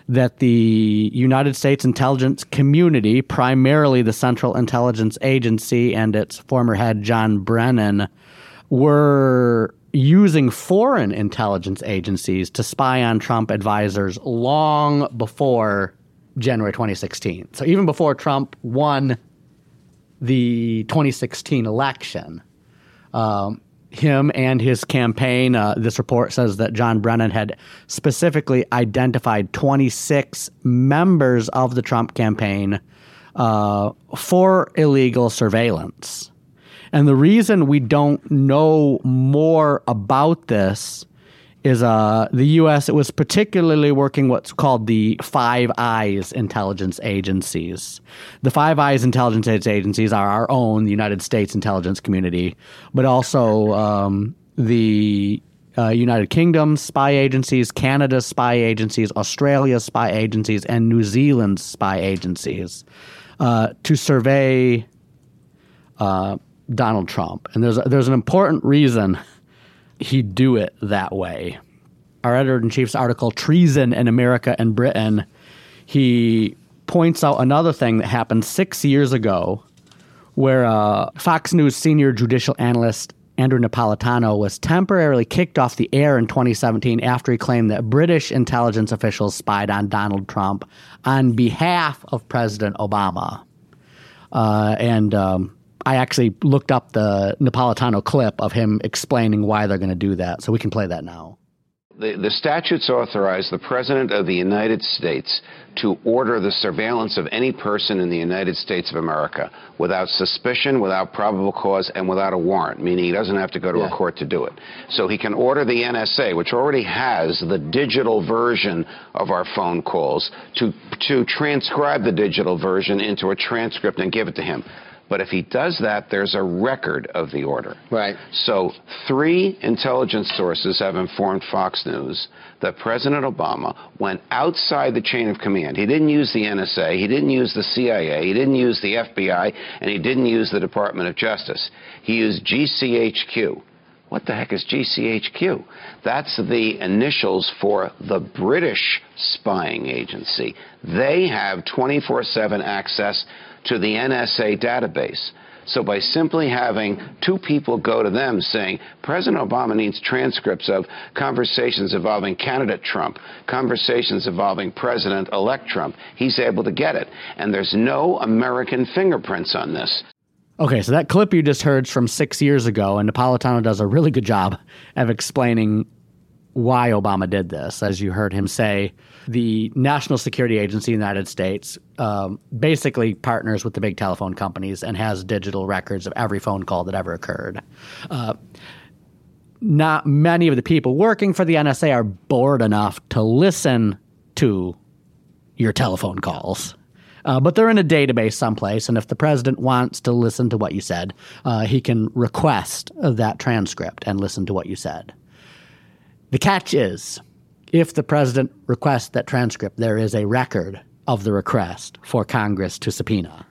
that the United States intelligence community, primarily the Central Intelligence Agency and its former head, John Brennan, were using foreign intelligence agencies to spy on Trump advisors long before January 2016. So even before Trump won the 2016 election, um, him and his campaign. Uh, this report says that John Brennan had specifically identified 26 members of the Trump campaign uh, for illegal surveillance. And the reason we don't know more about this is uh, the U.S. It was particularly working what's called the Five Eyes intelligence agencies. The Five Eyes intelligence agencies are our own, the United States intelligence community, but also um, the uh, United Kingdom spy agencies, Canada's spy agencies, Australia's spy agencies, and New Zealand's spy agencies uh, to survey uh, Donald Trump. And there's there's an important reason he'd do it that way. Our editor in chief's article, Treason in America and Britain, he points out another thing that happened six years ago where uh, Fox News senior judicial analyst Andrew Napolitano was temporarily kicked off the air in 2017 after he claimed that British intelligence officials spied on Donald Trump on behalf of President Obama. Uh, and um, I actually looked up the Napolitano clip of him explaining why they're going to do that. So we can play that now. The, the, statutes authorize the President of the United States to order the surveillance of any person in the United States of America without suspicion, without probable cause, and without a warrant, meaning he doesn't have to go to yeah. a court to do it. So he can order the NSA, which already has the digital version of our phone calls, to, to transcribe the digital version into a transcript and give it to him. But if he does that, there's a record of the order. Right. So three intelligence sources have informed Fox News that President Obama went outside the chain of command. He didn't use the NSA, he didn't use the CIA, he didn't use the FBI, and he didn't use the Department of Justice. He used GCHQ. What the heck is GCHQ? That's the initials for the British spying agency. They have 24 7 access to the NSA database. So by simply having two people go to them saying, President Obama needs transcripts of conversations involving candidate Trump, conversations involving President elect Trump, he's able to get it. And there's no American fingerprints on this. Okay, so that clip you just heard is from six years ago, and Napolitano does a really good job of explaining why Obama did this. As you heard him say, the National Security Agency in the United States um, basically partners with the big telephone companies and has digital records of every phone call that ever occurred. Uh, not many of the people working for the NSA are bored enough to listen to your telephone calls. Uh, but they're in a database someplace, and if the president wants to listen to what you said, uh, he can request that transcript and listen to what you said. The catch is if the president requests that transcript, there is a record of the request for Congress to subpoena.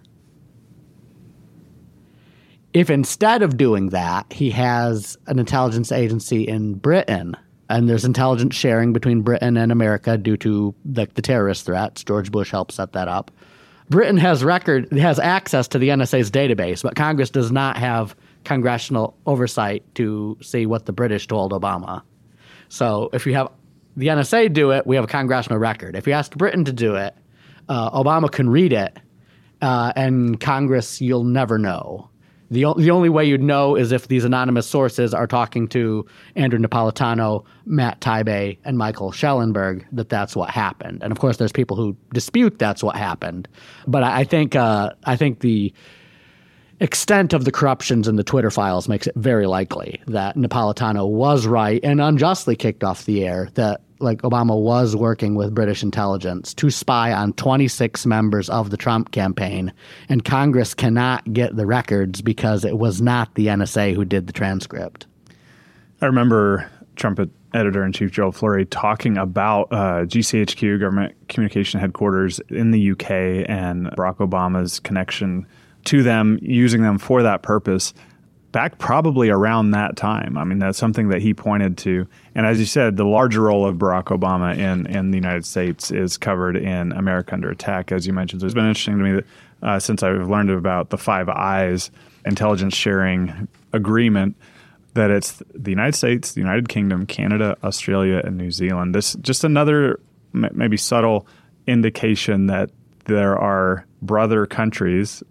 If instead of doing that, he has an intelligence agency in Britain and there's intelligence sharing between Britain and America due to the, the terrorist threats, George Bush helped set that up. Britain has record has access to the NSA's database, but Congress does not have congressional oversight to see what the British told Obama. So if you have the NSA do it, we have a congressional record. If you ask Britain to do it, uh, Obama can read it, uh, and Congress, you'll never know. The, the only way you'd know is if these anonymous sources are talking to Andrew Napolitano, Matt Taibbi, and Michael Schellenberg that that's what happened. And of course, there's people who dispute that's what happened. But I, I think uh, I think the extent of the corruptions in the Twitter files makes it very likely that Napolitano was right and unjustly kicked off the air that like Obama was working with British intelligence to spy on 26 members of the Trump campaign, and Congress cannot get the records because it was not the NSA who did the transcript. I remember Trumpet editor in chief Joe Flurry talking about uh, GCHQ, Government Communication Headquarters in the UK, and Barack Obama's connection to them, using them for that purpose back probably around that time. I mean, that's something that he pointed to. And as you said, the larger role of Barack Obama in, in the United States is covered in America Under Attack, as you mentioned. So it's been interesting to me that uh, since I've learned about the Five Eyes intelligence sharing agreement that it's the United States, the United Kingdom, Canada, Australia, and New Zealand. This just another maybe subtle indication that there are brother countries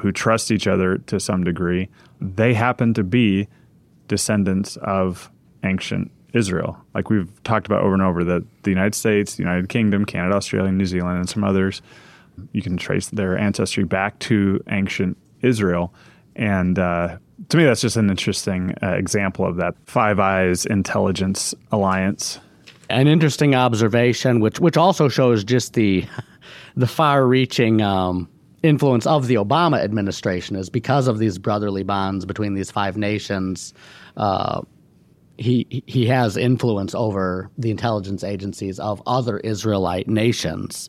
who trust each other to some degree they happen to be descendants of ancient Israel. Like we've talked about over and over, that the United States, the United Kingdom, Canada, Australia, New Zealand, and some others, you can trace their ancestry back to ancient Israel. And uh, to me, that's just an interesting uh, example of that Five Eyes intelligence alliance. An interesting observation, which which also shows just the [LAUGHS] the far-reaching um, influence of the Obama administration is because of these brotherly bonds between these five nations. Uh, he he has influence over the intelligence agencies of other Israelite nations.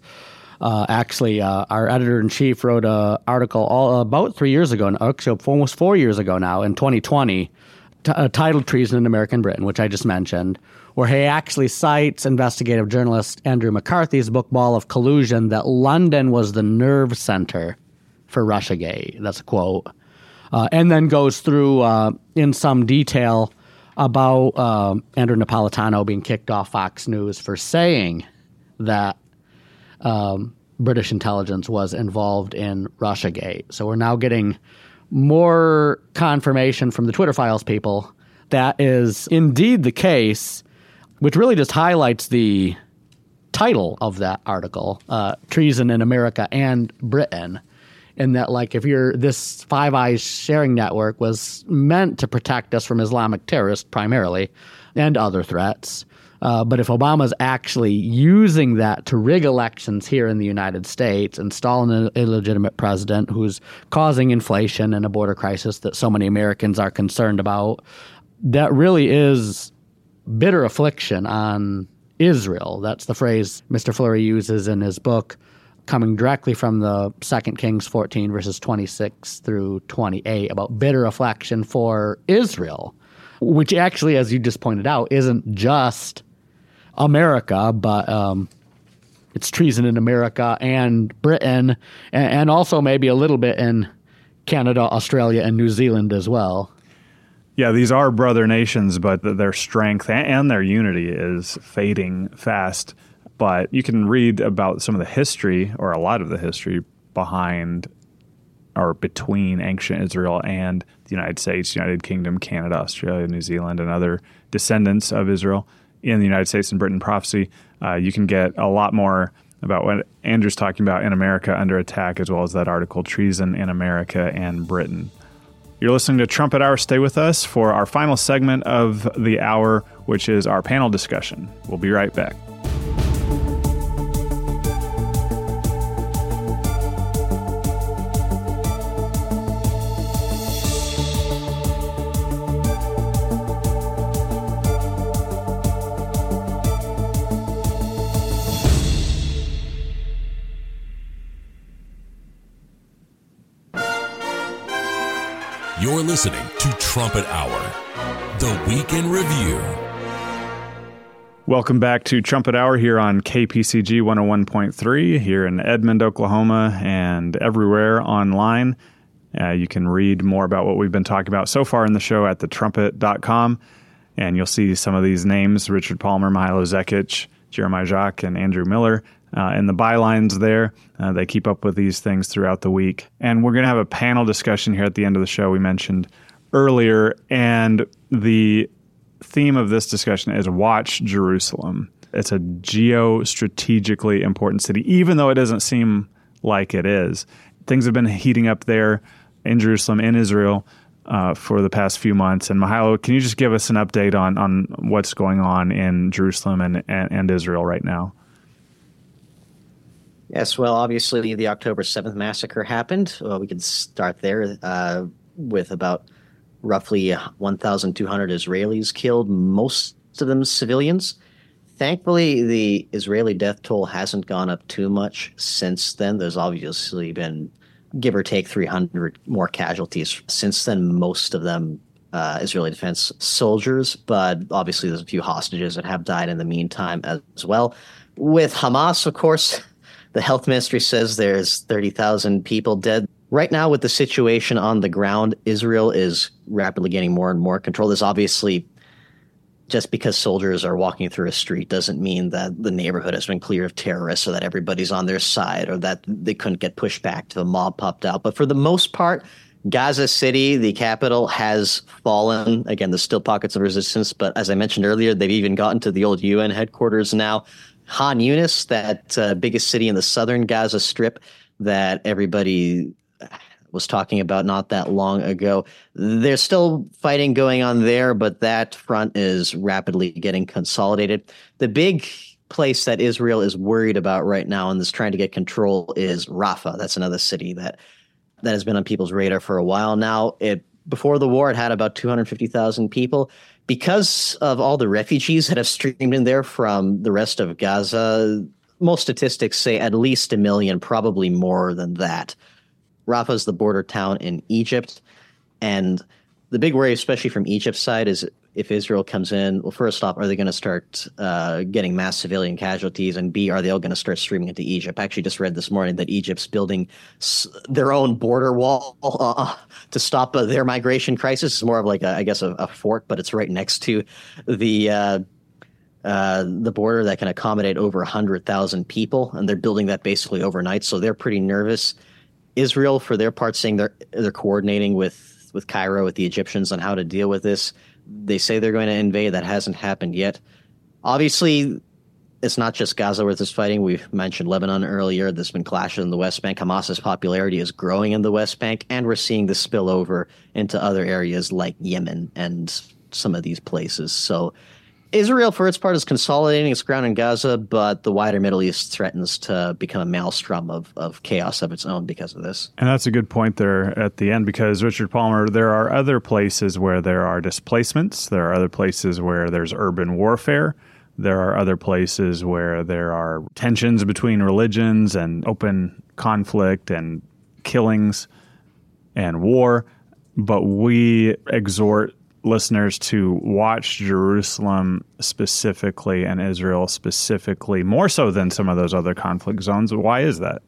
Uh, actually, uh, our editor in chief wrote an article all, about three years ago, almost four years ago now, in 2020, t- uh, titled "Treason in American Britain," which I just mentioned, where he actually cites investigative journalist Andrew McCarthy's book Ball of Collusion that London was the nerve center for Russiagate. That's a quote. Uh, and then goes through uh, in some detail about uh, Andrew Napolitano being kicked off Fox News for saying that um, British intelligence was involved in Russiagate. So we're now getting more confirmation from the Twitter files people that is indeed the case which really just highlights the title of that article, uh, "Treason in America and Britain." In that, like, if you're this Five Eyes sharing network was meant to protect us from Islamic terrorists primarily and other threats. Uh, but if Obama's actually using that to rig elections here in the United States, and install an illegitimate president who's causing inflation and a border crisis that so many Americans are concerned about, that really is bitter affliction on Israel. That's the phrase Mr. Flurry uses in his book, coming directly from the Second Kings 14, verses 26 through 28, about bitter affliction for Israel, which actually, as you just pointed out, isn't just America, but um, it's treason in America and Britain, and, and also maybe a little bit in Canada, Australia, and New Zealand as well. Yeah, these are brother nations, but their strength and their unity is fading fast. But you can read about some of the history, or a lot of the history, behind or between ancient Israel and the United States, United Kingdom, Canada, Australia, New Zealand, and other descendants of Israel in the United States and Britain prophecy. Uh, you can get a lot more about what Andrew's talking about in America under attack, as well as that article, Treason in America and Britain. You're listening to Trumpet Hour. Stay with us for our final segment of the hour, which is our panel discussion. We'll be right back. Trumpet Hour, the Week in review. Welcome back to Trumpet Hour here on KPCG 101.3 here in Edmond, Oklahoma, and everywhere online. Uh, you can read more about what we've been talking about so far in the show at thetrumpet.com, and you'll see some of these names Richard Palmer, Milo Zekic, Jeremiah Jacques, and Andrew Miller uh, in the bylines there. Uh, they keep up with these things throughout the week. And we're going to have a panel discussion here at the end of the show we mentioned earlier. And the theme of this discussion is Watch Jerusalem. It's a geostrategically important city, even though it doesn't seem like it is. Things have been heating up there in Jerusalem, in Israel, uh, for the past few months. And Mihailo, can you just give us an update on on what's going on in Jerusalem and, and, and Israel right now? Yes, well, obviously the October 7th massacre happened. Well, we can start there uh, with about roughly 1,200 Israelis killed, most of them civilians. Thankfully, the Israeli death toll hasn't gone up too much since then. There's obviously been, give or take, 300 more casualties since then, most of them uh, Israeli defense soldiers, but obviously there's a few hostages that have died in the meantime as well. With Hamas, of course, [LAUGHS] the health ministry says there's 30,000 people dead. Right now, with the situation on the ground, Israel is rapidly gaining more and more control. This obviously just because soldiers are walking through a street doesn't mean that the neighborhood has been clear of terrorists or that everybody's on their side or that they couldn't get pushed back to the mob popped out. But for the most part, Gaza City, the capital, has fallen. Again, there's still pockets of resistance, but as I mentioned earlier, they've even gotten to the old UN headquarters now. Han Yunis, that uh, biggest city in the southern Gaza Strip that everybody was talking about not that long ago. There's still fighting going on there, but that front is rapidly getting consolidated. The big place that Israel is worried about right now and is trying to get control is Rafah. That's another city that that has been on people's radar for a while now. It before the war, it had about 250,000 people because of all the refugees that have streamed in there from the rest of Gaza, most statistics say at least a million, probably more than that. Rafah is the border town in Egypt. And the big worry, especially from Egypt's side, is if Israel comes in, well, first off, are they going to start uh, getting mass civilian casualties? And B, are they all going to start streaming into Egypt? I actually just read this morning that Egypt's building s- their own border wall uh, to stop uh, their migration crisis. It's more of like, a, I guess, a, a, fort, but it's right next to the. Uh, uh, the border that can accommodate over 100,000 people, and they're building that basically overnight. So they're pretty nervous. Israel, for their part, saying they're they're coordinating with with Cairo with the Egyptians on how to deal with this. They say they're going to invade. That hasn't happened yet. Obviously, it's not just Gaza where this fighting. We've mentioned Lebanon earlier. There's been clashes in the West Bank. Hamas's popularity is growing in the West Bank, and we're seeing this spill over into other areas like Yemen and some of these places. So Israel, for its part, is consolidating its ground in Gaza, but the wider Middle East threatens to become a maelstrom of, of chaos of its own because of this. And that's a good point there at the end because, Richard Palmer, there are other places where there are displacements, there are other places where there's urban warfare. There are other places where there are tensions between religions and open conflict and killings and war. But we exhort listeners to watch Jerusalem specifically and Israel specifically, more so than some of those other conflict zones. Why is that?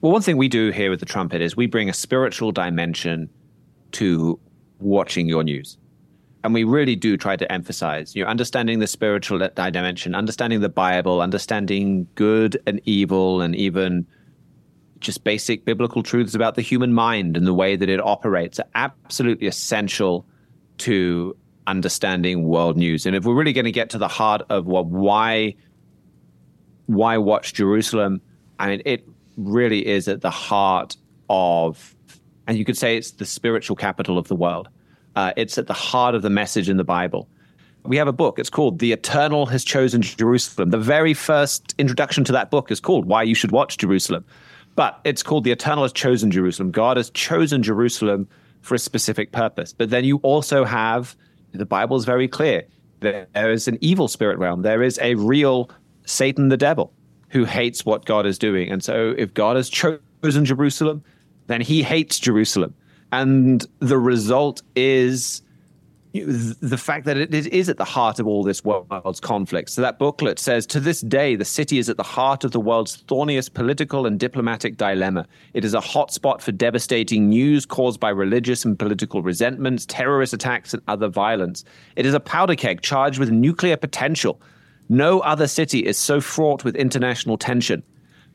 Well, one thing we do here with the trumpet is we bring a spiritual dimension to watching your news. And we really do try to emphasize, you know, understanding the spiritual dimension, understanding the Bible, understanding good and evil, and even just basic biblical truths about the human mind and the way that it operates are absolutely essential to understanding world news. And if we're really going to get to the heart of what why why watch Jerusalem, I mean, it really is at the heart of, and you could say it's the spiritual capital of the world. Uh, it's at the heart of the message in the Bible. We have a book. It's called The Eternal Has Chosen Jerusalem. The very first introduction to that book is called Why You Should Watch Jerusalem. But it's called the Eternal has chosen Jerusalem. God has chosen Jerusalem for a specific purpose. But then you also have the Bible is very clear. There is an evil spirit realm. There is a real Satan, the devil, who hates what God is doing. And so if God has chosen Jerusalem, then he hates Jerusalem. And the result is the fact that it is at the heart of all this world's conflict. So that booklet says to this day, the city is at the heart of the world's thorniest political and diplomatic dilemma. It is a hotspot for devastating news caused by religious and political resentments, terrorist attacks, and other violence. It is a powder keg charged with nuclear potential. No other city is so fraught with international tension.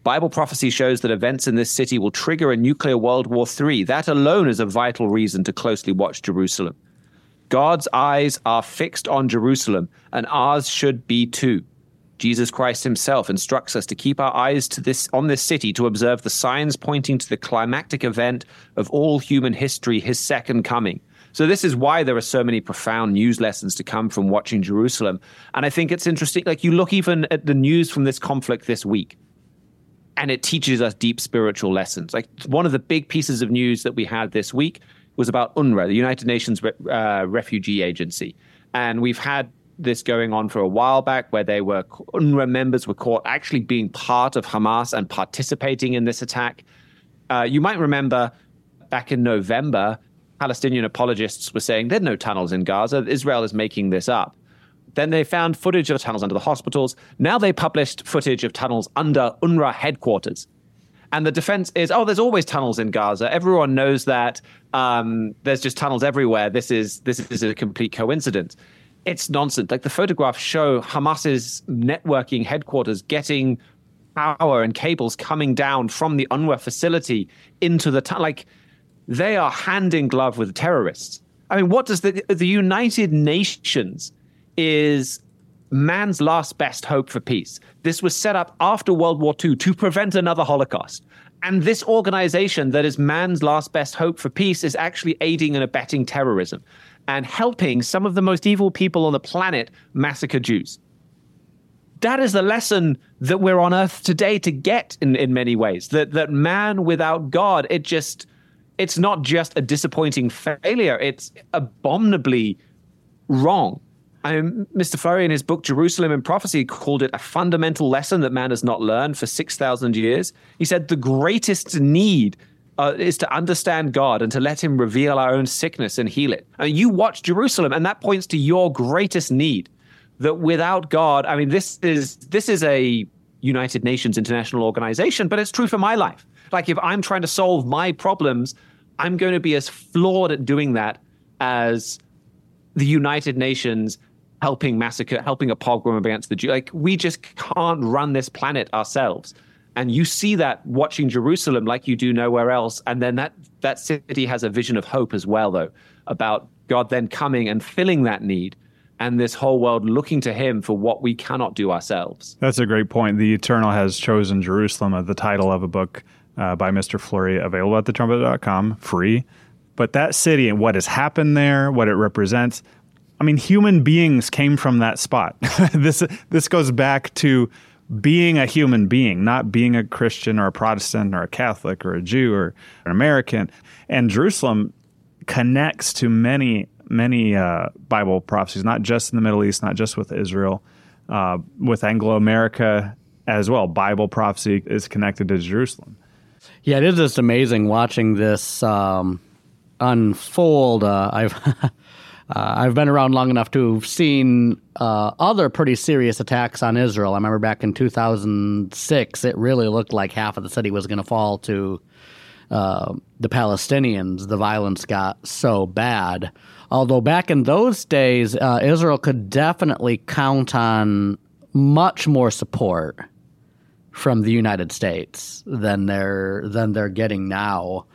Bible prophecy shows that events in this city will trigger a nuclear World War III. That alone is a vital reason to closely watch Jerusalem. God's eyes are fixed on Jerusalem, and ours should be too. Jesus Christ himself instructs us to keep our eyes to this on this city to observe the signs pointing to the climactic event of all human history, his second coming. So this is why there are so many profound news lessons to come from watching Jerusalem. And I think it's interesting like you look even at the news from this conflict this week and it teaches us deep spiritual lessons. Like one of the big pieces of news that we had this week was about UNRWA, the United Nations uh, Refugee Agency. And we've had this going on for a while back where they were UNRWA members were caught actually being part of Hamas and participating in this attack. Uh, you might remember back in November, Palestinian apologists were saying there are no tunnels in Gaza. Israel is making this up. Then they found footage of tunnels under the hospitals. Now they published footage of tunnels under UNRWA headquarters. And the defense is, oh, there's always tunnels in Gaza. Everyone knows that. Um, there's just tunnels everywhere. This is this is a complete coincidence it's nonsense. Like the photographs show Hamas's networking headquarters getting power and cables coming down from the UNRWA facility into the tunnel. Like they are hand in glove with terrorists. I mean, what does the the United Nations is man's last best hope for peace. This was set up after World War II to prevent another Holocaust. And this organization that is man's last best hope for peace is actually aiding and abetting terrorism and helping some of the most evil people on the planet massacre Jews. That is the lesson that we're on earth today to get in, in many ways. That that man without God, it just it's not just a disappointing failure, it's abominably wrong. I mean, Mr. Flurry in his book Jerusalem in Prophecy called it a fundamental lesson that man has not learned for 6,000 years. He said the greatest need uh, is to understand God and to let Him reveal our own sickness and heal it. And you watch Jerusalem, and that points to your greatest need. That without God, I mean, this is this is a United Nations international organization, but it's true for my life. Like if I'm trying to solve my problems, I'm going to be as flawed at doing that as the United Nations helping massacre, helping a pogrom against the Jews. Like we just can't run this planet ourselves and you see that watching Jerusalem like you do nowhere else. And then that that city has a vision of hope as well, though, about God then coming and filling that need, and this whole world looking to Him for what we cannot do ourselves. That's a great point. The Eternal has chosen Jerusalem as the title of a book uh, by Mr. Flurry, available at thetrumpet.com, free. But that city and what has happened there, what it represents. I mean, human beings came from that spot. [LAUGHS] this this goes back to being a human being, not being a Christian or a Protestant or a Catholic or a Jew or an American. And Jerusalem connects to many, many uh, Bible prophecies, not just in the Middle East, not just with Israel, uh, with Anglo America as well. Bible prophecy is connected to Jerusalem. Yeah, it is just amazing watching this um, unfold. Uh, I've [LAUGHS] Uh, I've been around long enough to have seen uh, other pretty serious attacks on Israel. I remember back in 2006, it really looked like half of the city was going to fall to uh, the Palestinians. The violence got so bad. Although back in those days, uh, Israel could definitely count on much more support from the United States than they're than they're getting now.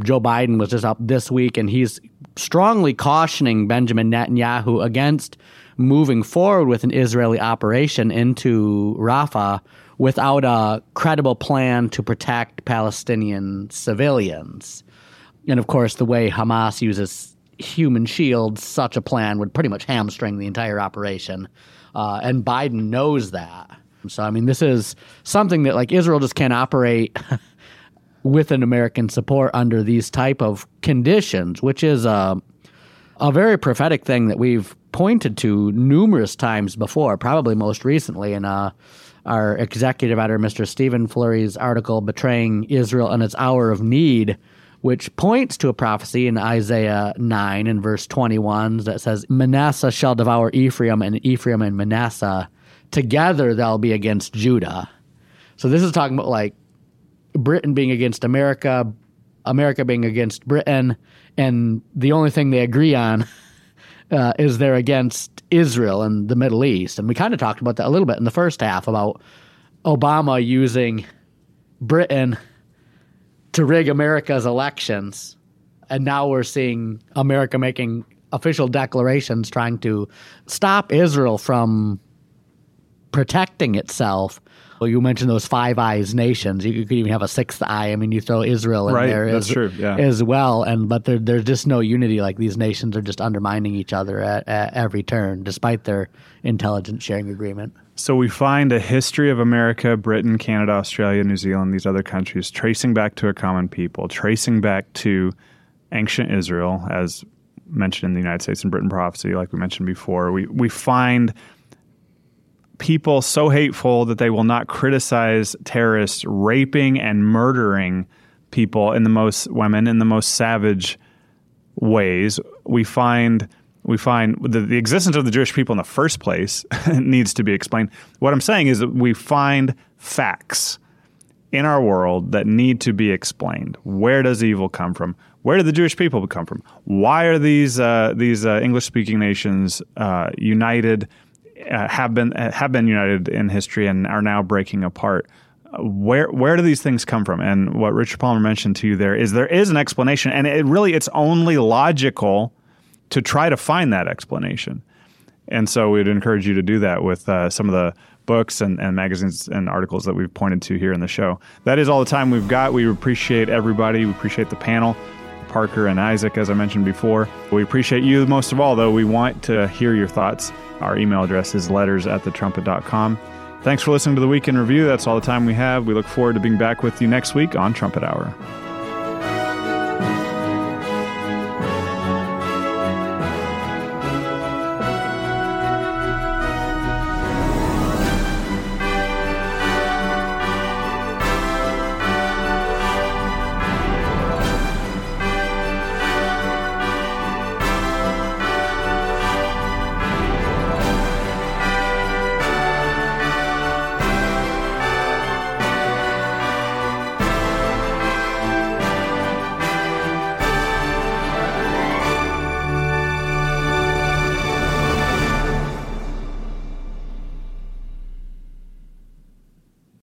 Joe Biden was just up this week, and he's strongly cautioning Benjamin Netanyahu against moving forward with an Israeli operation into Rafah without a credible plan to protect Palestinian civilians. And of course, the way Hamas uses human shields, such a plan would pretty much hamstring the entire operation. Uh, and Biden knows that. So, I mean, this is something that like Israel just can't operate [LAUGHS] with an American support under these type of conditions, which is a, a very prophetic thing that we've pointed to numerous times before, probably most recently in uh, our executive editor, Mr. Stephen Flurry's article, Betraying Israel in Its Hour of Need, which points to a prophecy in Isaiah 9 and verse 21 that says, Manasseh shall devour Ephraim, and Ephraim and Manasseh together they'll be against Judah. So this is talking about like Britain being against America, America being against Britain, and the only thing they agree on [LAUGHS] uh, is they're against Israel and the Middle East. And we kind of talked about that a little bit in the first half about Obama using Britain to rig America's elections. And now we're seeing America making official declarations trying to stop Israel from protecting itself. Well, you mentioned those Five Eyes nations. You, you could even have a sixth eye. I mean, you throw Israel in Right, there that's as, true, yeah. as well. And but there, there's just no unity. Like these nations are just undermining each other at, at every turn, despite their intelligence sharing agreement. So we find a history of America, Britain, Canada, Australia, New Zealand, these other countries, tracing back to a common people, tracing back to ancient Israel, as mentioned in the United States and Britain prophecy, like we mentioned before. We we find people so hateful that they will not criticize terrorists raping and murdering people in the most women in the most savage ways. We find we find the, the existence of the Jewish people in the first place [LAUGHS] needs to be explained. What I'm saying is that we find facts in our world that need to be explained. Where does evil come from? Where do the Jewish people come from? Why are these uh, these uh, English speaking nations uh, united? Uh, have been have been united in history and are now breaking apart. Uh, Where where do these things come from? And what Richard Palmer mentioned to you there is there is an explanation, and it really it's only logical to try to find that explanation. And so we'd encourage you to do that with uh, some of the books and, and magazines and articles that we've pointed to here in the show. That is all the time we've got. We appreciate everybody. We appreciate the panel, Parker and Isaac, as I mentioned before. We appreciate you most of all, though. We want to hear your thoughts. Our email address is letters at thetrumpet.com. Thanks for listening to the Week in Review. That's all the time we have. We look forward to being back with you next week on Trumpet Hour.